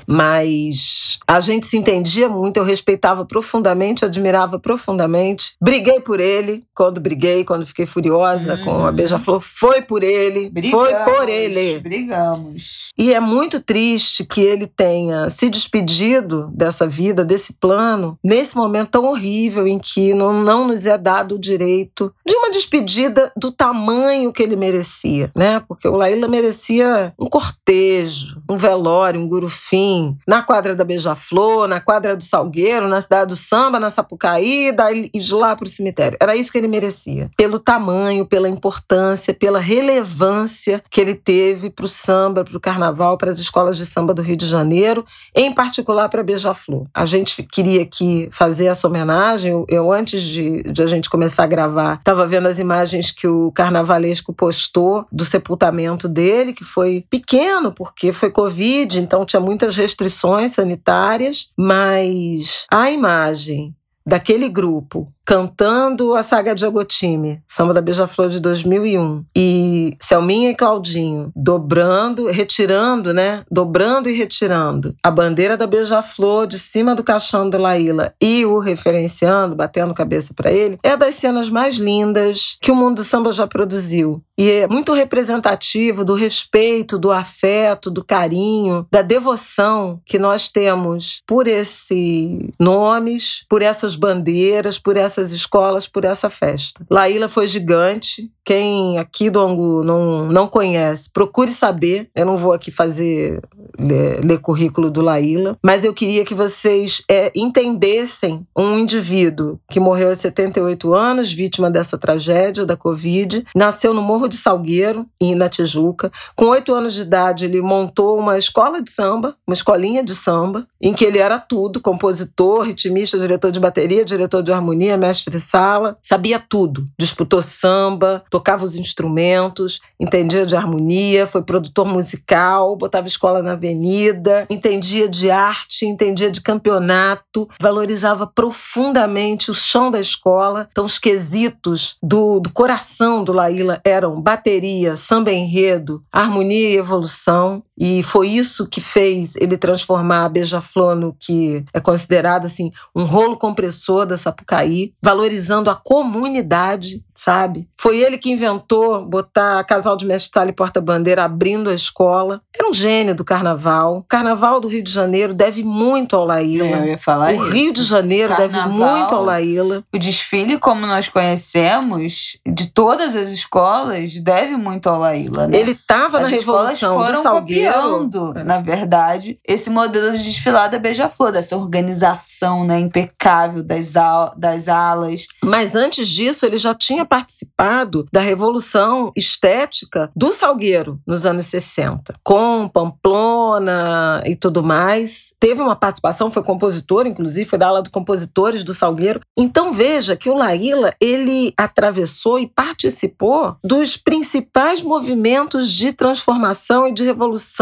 Speaker 2: Mas a gente se entendia muito, eu respeitava profundamente, admirava profundamente. Briguei por ele quando briguei, quando fiquei furiosa com a
Speaker 1: Uhum.
Speaker 2: Beija-Flor. Foi por ele,
Speaker 1: Brigamos.
Speaker 2: foi por ele.
Speaker 1: Brigamos.
Speaker 2: E é muito triste que ele tenha se despedido dessa vida, desse plano, nesse momento tão horrível em que não, não nos é dado o direito de uma despedida do tamanho que ele merecia, né? Porque o Laíla merecia um cortejo, um velório, um gurufim, na quadra da Beija-Flor, na quadra do Salgueiro, na cidade do Samba, na Sapucaí, e de lá para o cemitério. Era isso que ele merecia. Pelo tamanho, pela importância, pela relevância que ele teve para o samba, para o carnaval, para as escolas de samba do Rio de Janeiro, em particular para Beija-Flor. A gente queria aqui fazer essa homenagem. Eu, eu, antes de, de a gente começar a gravar, estava vendo as imagens que o Carnavalesco postou do sepultamento dele, que foi pequeno, porque foi Covid, então tinha muitas restrições sanitárias, mas a imagem daquele grupo cantando a saga de Agotime, samba da Beija-Flor de 2001, e Selminha e Claudinho dobrando, retirando, né? Dobrando e retirando a bandeira da Beija-Flor de cima do caixão do Laíla e o referenciando, batendo cabeça para ele, é das cenas mais lindas que o mundo do samba já produziu. E é muito representativo do respeito, do afeto, do carinho, da devoção que nós temos por esses nomes, por essas bandeiras, por essas escolas, por essa festa. Laíla foi gigante. Quem aqui do Angu não, não conhece, procure saber. Eu não vou aqui fazer ler, ler currículo do Laíla, mas eu queria que vocês é, entendessem um indivíduo que morreu aos 78 anos, vítima dessa tragédia da Covid, nasceu no Morro de Salgueiro, em na Tijuca. Com oito anos de idade, ele montou uma escola de samba, uma escolinha de samba, em que ele era tudo: compositor, ritmista, diretor de bateria, diretor de harmonia, mestre sala, sabia tudo. Disputou samba, tocava os instrumentos, entendia de harmonia, foi produtor musical, botava escola na avenida, entendia de arte, entendia de campeonato, valorizava profundamente o chão da escola. Então, os quesitos do, do coração do Laíla eram bateria, samba enredo, harmonia e evolução. E foi isso que fez ele transformar a Beija-Flor no que é considerado assim um rolo compressor da Sapucaí, valorizando a comunidade, sabe? Foi ele que inventou botar casal de mestre e porta-bandeira abrindo a escola. Era um gênio do carnaval. O carnaval do Rio de Janeiro deve muito ao Laíla.
Speaker 1: É, eu ia falar
Speaker 2: o
Speaker 1: isso.
Speaker 2: Rio de Janeiro deve
Speaker 1: Carnaval.
Speaker 2: muito ao Laíla.
Speaker 1: O desfile, como nós conhecemos, de todas as escolas, deve muito ao Laíla, né?
Speaker 2: Ele estava na Revolução do
Speaker 1: foram
Speaker 2: Salgueiro.
Speaker 1: Copiando,
Speaker 2: É.
Speaker 1: na verdade, esse modelo de desfilar da Beija-Flor, dessa organização né, impecável das, al das alas.
Speaker 2: Mas antes disso, ele já tinha participado da revolução estética do Salgueiro nos anos 60, com Pamplona e tudo mais. Teve uma participação, foi compositor, inclusive, foi da ala de compositores do Salgueiro. Então veja que o Laíla, ele atravessou e participou dos principais movimentos de transformação e de revolução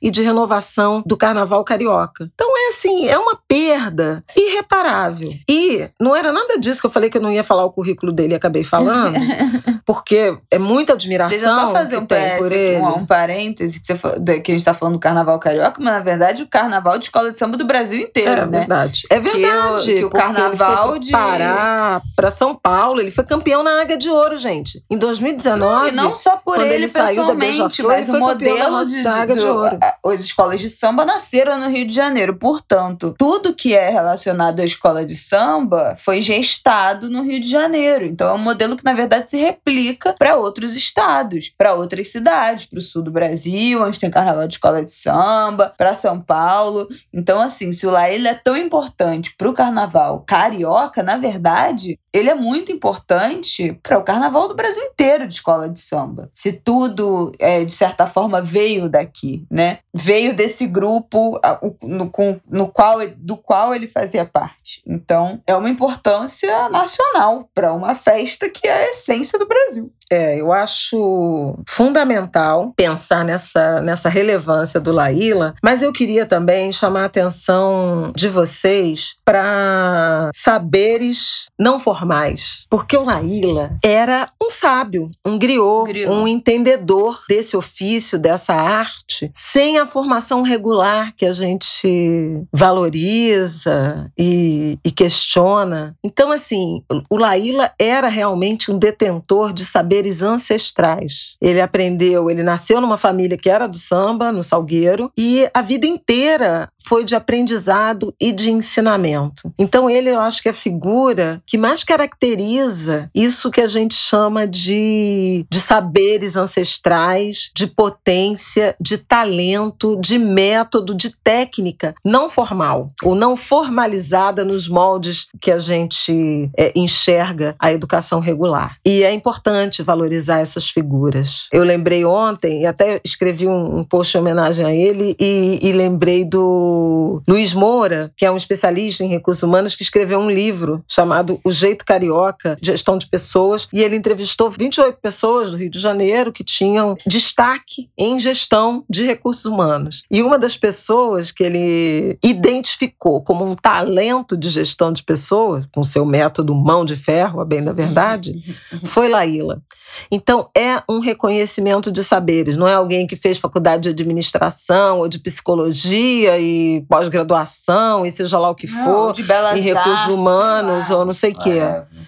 Speaker 2: e de renovação do carnaval carioca. Então é assim, é uma perda irreparável. E não era nada disso que eu falei que eu não ia falar o currículo dele e acabei falando, porque é muita admiração
Speaker 1: Deixa eu só fazer um, PS aqui, um, um parêntese, que, você, fa- da- que a gente tá falando do carnaval carioca, mas na verdade o carnaval de escola de samba do Brasil inteiro,
Speaker 2: É
Speaker 1: né?
Speaker 2: verdade. É
Speaker 1: Que o-
Speaker 2: verdade.
Speaker 1: que o carnaval de-
Speaker 2: Pará, para São Paulo, ele foi campeão na Águia de Ouro, gente. Em 2019.
Speaker 1: E não só por ele,
Speaker 2: ele saiu da
Speaker 1: mas o modelo de,
Speaker 2: da Águia
Speaker 1: de,
Speaker 2: de Ouro.
Speaker 1: a- as escolas de samba nasceram no Rio de Janeiro. Portanto, tudo que é relacionado à escola de samba foi gestado no Rio de Janeiro. Então é um modelo que, na verdade, se replica para outros estados, para outras cidades, para o sul do Brasil, onde tem carnaval de escola de samba, para São Paulo. Então, assim, se o Laíla é tão importante para o carnaval carioca, na verdade, ele é muito importante para o carnaval do Brasil inteiro de escola de samba. Se tudo, é, de certa forma, veio daqui, né? Veio desse grupo no, no qual, do qual ele fazia parte. Então, é uma importância nacional para uma festa que é a essência do Brasil.
Speaker 2: É, eu acho fundamental pensar nessa, nessa relevância do Laíla, mas eu queria também chamar a atenção de vocês para saberes não formais, porque o Laíla era um sábio, um griot, griot, um entendedor desse ofício, dessa arte, sem a formação regular que a gente valoriza e, e questiona. Então, assim, o Laíla era realmente um detentor de saber saberes ancestrais. Ele aprendeu, ele nasceu numa família que era do samba, no Salgueiro, e a vida inteira foi de aprendizado e de ensinamento. Então, ele, eu acho que é a figura que mais caracteriza isso que a gente chama de, de saberes ancestrais, de potência, de talento, de método, de técnica não formal ou não formalizada nos moldes que a gente é, enxerga a educação regular. E é importante valorizar essas figuras. Eu lembrei ontem, e até escrevi um, um post em homenagem a ele, e, e lembrei do Luiz Moura, que é um especialista em recursos humanos, que escreveu um livro chamado O Jeito Carioca, Gestão de Pessoas, e ele entrevistou 28 pessoas do Rio de Janeiro que tinham destaque em gestão de recursos humanos. E uma das pessoas que ele identificou como um talento de gestão de pessoas, com seu método mão de ferro, a bem da verdade, foi Laíla. Então, é um reconhecimento de saberes, não é alguém que fez faculdade de administração ou de psicologia e pós-graduação e seja lá o que não, for, em recursos artes, humanos ou não sei o quê.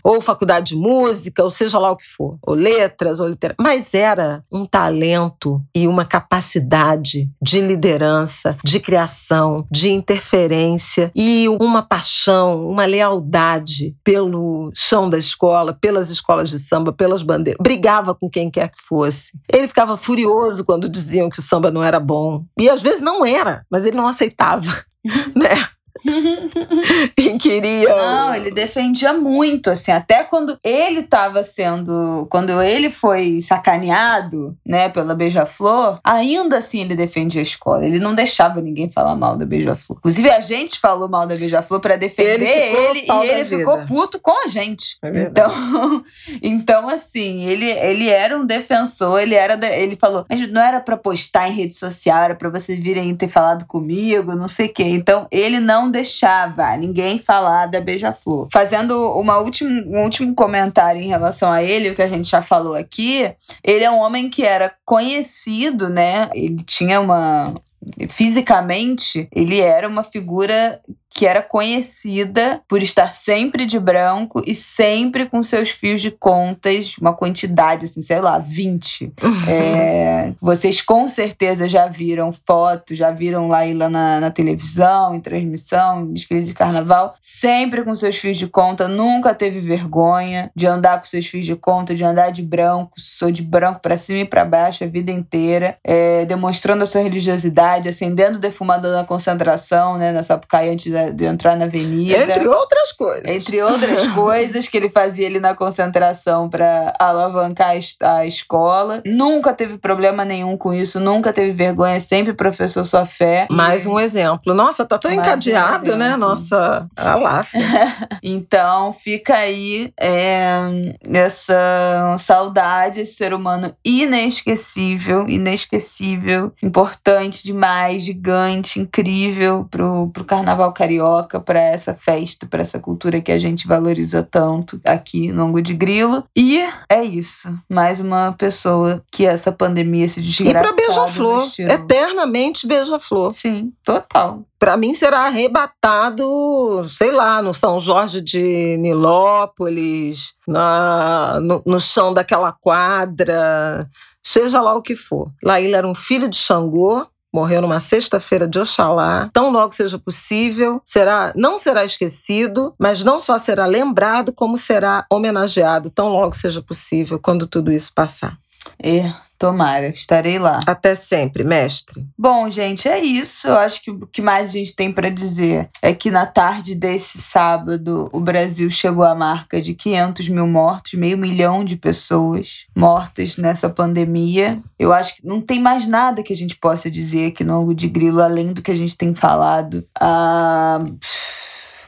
Speaker 2: Ou faculdade de música, ou seja lá o que for, ou letras, ou literatura. Mas era um talento e uma capacidade de liderança, de criação, de interferência e uma paixão, uma lealdade pelo chão da escola, pelas escolas de samba, pelas bandeiras brigava com quem quer que fosse. Ele ficava furioso quando diziam que o samba não era bom. E às vezes não era, mas ele não aceitava, né? e queria.
Speaker 1: Não, ele defendia muito, assim, até quando ele estava sendo. Quando ele foi sacaneado, né, pela Beija-Flor, ainda assim ele defendia a escola. Ele não deixava ninguém falar mal da Beija-Flor. Inclusive, a gente falou mal da Beija-Flor para defender ele, ele e ele ficou puto com a gente. É então, então, assim, ele, ele era um defensor, ele era. Ele falou, mas não era para postar em rede social, era para vocês virem ter falado comigo, não sei o quê. Então, ele não não deixava ninguém falar da Beija-Flor. Fazendo uma última, um último comentário em relação a ele, o que a gente já falou aqui, ele é um homem que era conhecido, né? Ele tinha uma. Fisicamente, ele era uma figura que era conhecida por estar sempre de branco e sempre com seus fios de contas, uma quantidade, assim, sei lá, 20. Uhum. É, vocês com certeza já viram fotos, já viram Laíla na, na televisão, em transmissão, em desfile de carnaval, sempre com seus fios de conta, nunca teve vergonha de andar com seus fios de conta, de andar de branco, sou de branco para cima e para baixo a vida inteira, é, demonstrando a sua religiosidade, acendendo o defumador na concentração, né, na Sapucaí antes da de entrar na avenida.
Speaker 2: Entre outras coisas.
Speaker 1: Entre outras coisas que ele fazia ali na concentração para alavancar a escola. Nunca teve problema nenhum com isso, nunca teve vergonha, sempre professou sua fé.
Speaker 2: Mais um exemplo. Nossa, tá tão Mais encadeado, um né? Nossa, aláfia.
Speaker 1: então, fica aí é, essa saudade, esse ser humano inesquecível, inesquecível, importante demais, gigante, incrível pro, pro carnaval carioca carioca para essa festa, para essa cultura que a gente valoriza tanto aqui no Angu de Grilo. E é isso. Mais uma pessoa que essa pandemia se desgraçada.
Speaker 2: E para Beija-Flor. Eternamente Beija-Flor.
Speaker 1: Sim, total
Speaker 2: para mim será arrebatado, sei lá, no São Jorge de Nilópolis, na, no, no chão daquela quadra, seja lá o que for. Ele era um filho de Xangô, morreu numa sexta-feira de Oxalá. Tão logo seja possível, será não será esquecido, mas não só será lembrado, como será homenageado tão logo seja possível quando tudo isso passar.
Speaker 1: É, Tomara, estarei lá.
Speaker 2: Até sempre, mestre.
Speaker 1: Bom, gente, é isso. Eu acho que o que mais a gente tem para dizer é que na tarde desse sábado o Brasil chegou à marca de 500 mil mortos, meio milhão de pessoas mortas nessa pandemia. Eu acho que não tem mais nada que a gente possa dizer aqui no Ango de Grilo além do que a gente tem falado. Ah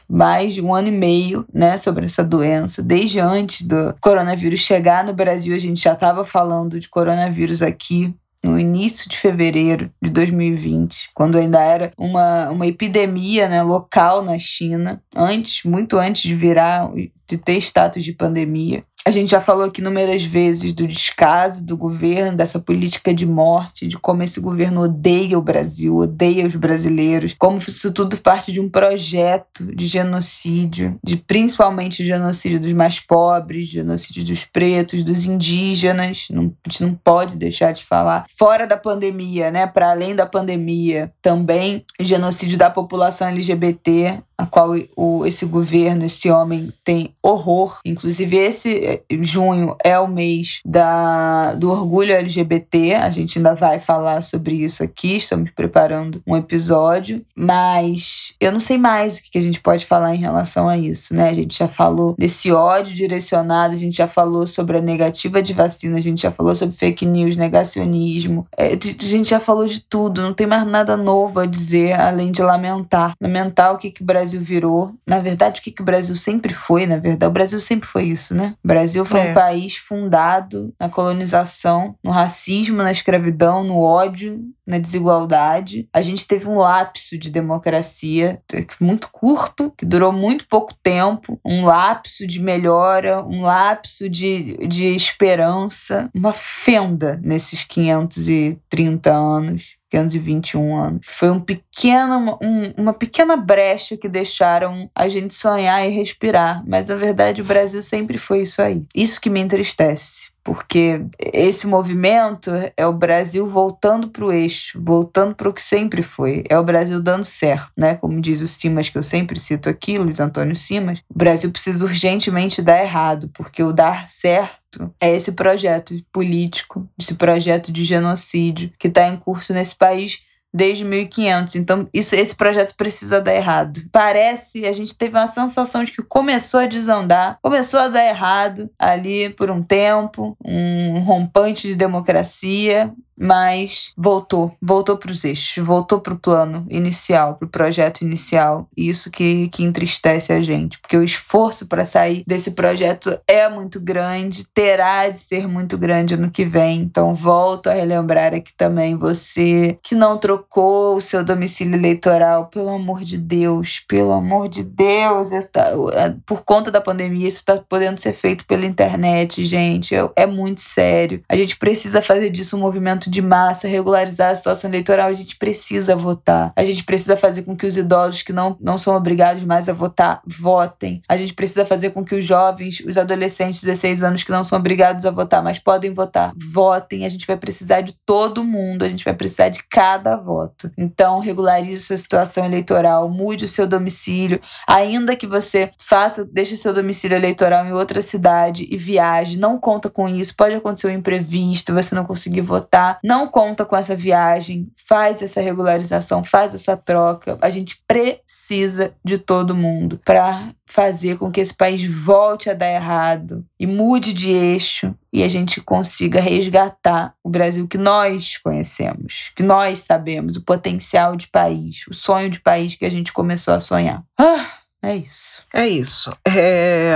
Speaker 1: mais de um ano e meio, né, sobre essa doença. Desde antes do coronavírus chegar no Brasil, a gente já estava falando de coronavírus aqui no início de fevereiro de 2020, quando ainda era uma, uma epidemia né, local na China, antes, muito antes de virar, de ter status de pandemia. A gente já falou aqui inúmeras vezes do descaso do governo, dessa política de morte, de como esse governo odeia o Brasil, odeia os brasileiros, como isso tudo parte de um projeto de genocídio, de principalmente genocídio dos mais pobres, genocídio dos pretos, dos indígenas. Não, a gente não pode deixar de falar. Fora da pandemia, né? Para além da pandemia, também genocídio da população LGBT, a qual o, esse governo, esse homem tem horror. Inclusive, esse eh, junho é o mês da, do orgulho LGBT. A gente ainda vai falar sobre isso aqui. Estamos preparando um episódio. Mas eu não sei mais o que a gente pode falar em relação a isso, né? A gente já falou desse ódio direcionado, a gente já falou sobre a negativa de vacina, a gente já falou sobre fake news, negacionismo. É, a gente já falou de tudo. Não tem mais nada novo a dizer além de lamentar. Lamentar o que, que o Brasil Brasil virou. Na verdade, o que, que o Brasil sempre foi, na verdade? O Brasil sempre foi isso, né? O Brasil foi é. um país fundado na colonização, no racismo, na escravidão, no ódio, na desigualdade. A gente teve um lapso de democracia muito curto, que durou muito pouco tempo, um lapso de melhora, um lapso de, de esperança, uma fenda nesses 530 anos. 521 anos. Foi um pequeno, um, uma pequena brecha que deixaram a gente sonhar e respirar. Mas na verdade o Brasil sempre foi isso aí. Isso que me entristece porque esse movimento é o Brasil voltando para o eixo, voltando para o que sempre foi. É o Brasil dando certo, né? Como diz o Simas, que eu sempre cito aqui, Luiz Antônio Simas, o Brasil precisa urgentemente dar errado, porque o dar certo é esse projeto político, esse projeto de genocídio que está em curso nesse país desde 1500. Então, isso, esse projeto precisa dar errado. Parece, a gente teve uma sensação de que começou a desandar, começou a dar errado ali por um tempo, um rompante de democracia, mas voltou, voltou para os eixos, voltou para o plano inicial, para o projeto inicial. Isso que, que entristece a gente, porque o esforço para sair desse projeto é muito grande, terá de ser muito grande no que vem. Então, volto a relembrar aqui também você que não trocou o seu domicílio eleitoral, pelo amor de Deus, pelo amor de Deus, está, é, por conta da pandemia, isso está podendo ser feito pela internet, gente. É, é muito sério. A gente precisa fazer disso um movimento de massa, regularizar a situação eleitoral, a gente precisa votar. A gente precisa fazer com que os idosos que não, não são obrigados mais a votar, votem. A gente precisa fazer com que os jovens, os adolescentes de 16 anos que não são obrigados a votar, mas podem votar, votem. A gente vai precisar de todo mundo, a gente vai precisar de cada voto. Então, regularize sua situação eleitoral, mude o seu domicílio, ainda que você faça, deixe seu domicílio eleitoral em outra cidade e viaje, não conta com isso, pode acontecer um imprevisto, você não conseguir votar não conta com essa viagem, faz essa regularização, faz essa troca. A gente precisa de todo mundo para fazer com que esse país volte a dar errado e mude de eixo e a gente consiga resgatar o Brasil que nós conhecemos, que nós sabemos, o potencial de país, o sonho de país que a gente começou a sonhar. Ah! É isso.
Speaker 2: É isso. É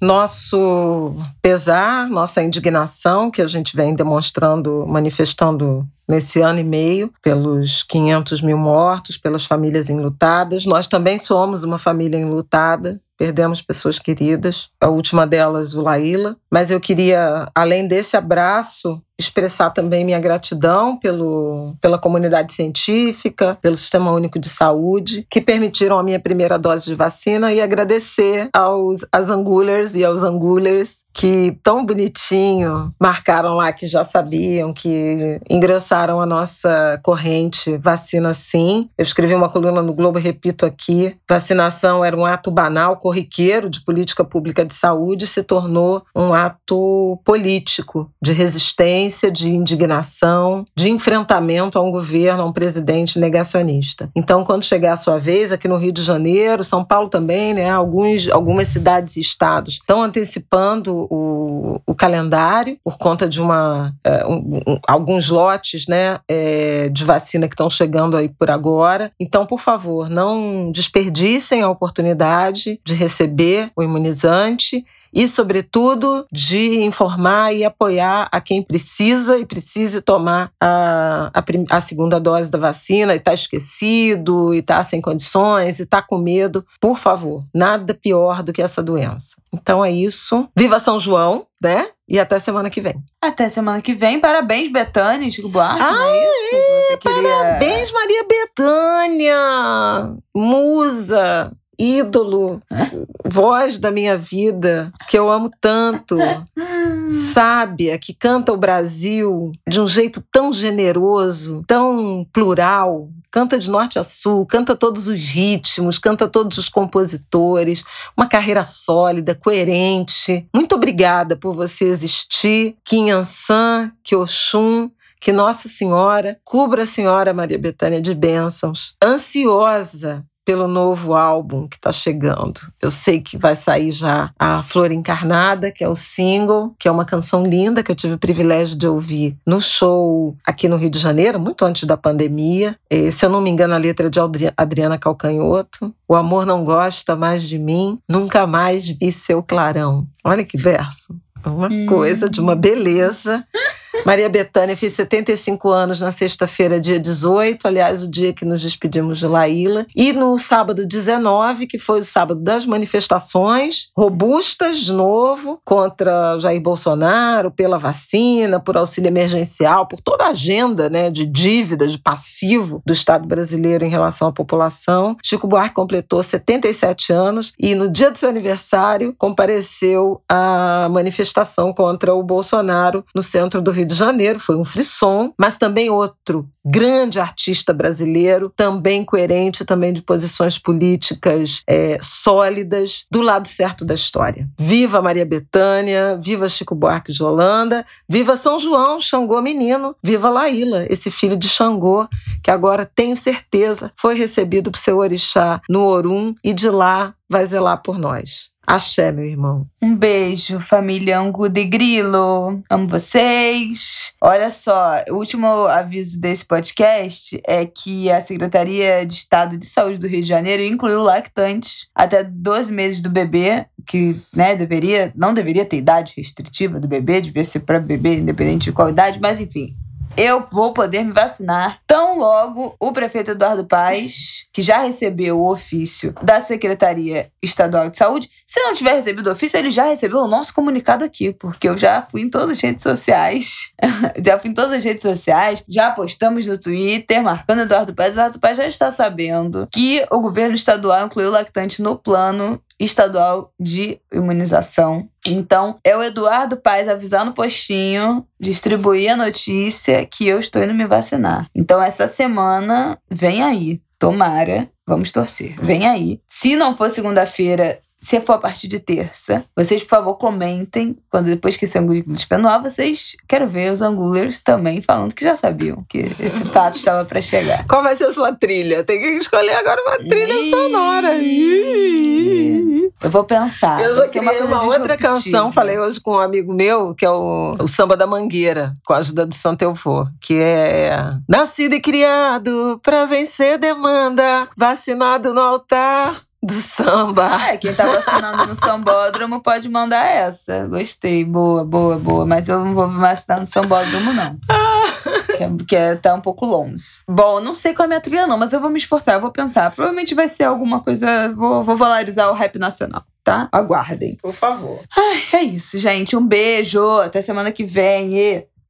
Speaker 2: nosso pesar, nossa indignação que a gente vem demonstrando, manifestando nesse ano e meio, pelos 500 mil mortos, pelas famílias enlutadas. Nós também somos uma família enlutada perdemos pessoas queridas, a última delas, o Laíla. Mas eu queria, além desse abraço, expressar também minha gratidão pelo, pela comunidade científica, pelo Sistema Único de Saúde, que permitiram a minha primeira dose de vacina e agradecer aos as angulers e aos angulers que tão bonitinho marcaram lá que já sabiam que ingressaram a nossa corrente vacina sim. Eu escrevi uma coluna no Globo, repito aqui, vacinação era um ato banal, corriqueiro de política pública de saúde, se tornou um ato político de resistência, de indignação, de enfrentamento a um governo, a um presidente negacionista. Então, quando chegar a sua vez aqui no Rio de Janeiro, São Paulo também, né, alguns, algumas cidades e estados estão antecipando o, o calendário por conta de uma, é, um, um, alguns lotes né, é, de vacina que estão chegando aí por agora. Então, por favor, não desperdicem a oportunidade de receber o imunizante e, sobretudo, de informar e apoiar a quem precisa e precise tomar a, a, a segunda dose da vacina e está esquecido, e está sem condições, e está com medo. Por favor, nada pior do que essa doença. Então é isso. Viva São João, né? E até semana que vem.
Speaker 1: Até semana que vem. Parabéns, Betânia, Chico Buarque.
Speaker 2: Ah,
Speaker 1: é isso?
Speaker 2: É, parabéns, Maria Betânia, musa ídolo, voz da minha vida, que eu amo tanto, sábia, que canta o Brasil de um jeito tão generoso, tão plural, canta de norte a sul, canta todos os ritmos, canta todos os compositores, uma carreira sólida, coerente. Muito obrigada por você existir, Inhansan, que Oxum, que Nossa Senhora cubra a Senhora Maria Betânia de bênçãos. Ansiosa pelo novo álbum que está chegando. Eu sei que vai sair já a Flor Encarnada, que é o single, que é uma canção linda que eu tive o privilégio de ouvir no show aqui no Rio de Janeiro, muito antes da pandemia. E, se eu não me engano, a letra é de Adriana Calcanhoto. O amor não gosta mais de mim, nunca mais vi seu clarão. Olha que verso. Uma hum. coisa de uma beleza. Maria Bethânia fez 75 anos na sexta-feira, dia 18, aliás, o dia que nos despedimos de Laíla. E no sábado 19, que foi o sábado das manifestações robustas, de novo, contra Jair Bolsonaro, pela vacina, por auxílio emergencial, por toda a agenda né, de dívida, de passivo do Estado brasileiro em relação à população. Chico Buarque completou 77 anos e no dia do seu aniversário compareceu à manifestação contra o Bolsonaro no centro do Rio de Janeiro, foi um frisson, mas também outro grande artista brasileiro, também coerente, também de posições políticas é, sólidas, do lado certo da história. Viva Maria Bethânia, viva Chico Buarque de Holanda, viva São João, Xangô menino, viva Laíla, esse filho de Xangô, que agora tenho certeza foi recebido por seu orixá no Orum e de lá vai zelar por nós. Axé, meu irmão.
Speaker 1: Um beijo, família Angu de Grilo. Amo vocês. Olha só, o último aviso desse podcast é que a Secretaria de Estado de Saúde do Rio de Janeiro incluiu lactantes até 12 meses do bebê, que né, deveria, não deveria ter idade restritiva do bebê, devia ser para bebê, independente de qual idade, mas enfim, eu vou poder me vacinar tão logo o prefeito Eduardo Paes, que já recebeu o ofício da Secretaria Estadual de Saúde, se não tiver recebido o ofício, ele já recebeu o nosso comunicado aqui, porque eu já fui em todas as redes sociais, já fui em todas as redes sociais, já postamos no Twitter, marcando Eduardo Paes. Eduardo Paes já está sabendo que o governo estadual incluiu lactante no plano estadual de imunização. Então, é o Eduardo Paes avisar no postinho, distribuir a notícia que eu estou indo me vacinar. Então, essa semana vem aí. Tomara, vamos torcer. Vem aí. Se não for segunda-feira, se for a partir de terça, vocês, por favor, comentem. Quando depois que esse angulo despenuar, vocês quero ver os angulers também falando que já sabiam que esse fato estava para chegar.
Speaker 2: Qual vai ser a sua trilha? Tem que escolher agora uma trilha Ih, sonora.
Speaker 1: Eu vou pensar.
Speaker 2: Eu já criei uma, uma outra canção, falei hoje com um amigo meu, que é o, o Samba da Mangueira, com a ajuda do Santo que é Nascido e criado para vencer demanda, vacinado no altar do samba.
Speaker 1: É, quem tá vacinando no sambódromo pode mandar essa. Gostei, boa, boa, boa. Mas eu não vou vacinar no sambódromo, não. que, é, que é, tá um pouco longe. Bom, não sei qual é a minha trilha, não, mas eu vou me esforçar, eu vou pensar. Provavelmente vai ser alguma coisa. Vou, vou valorizar o rap nacional. tá? Aguardem.
Speaker 2: Por favor.
Speaker 1: Ai, é isso, gente. Um beijo. Até semana que vem. E...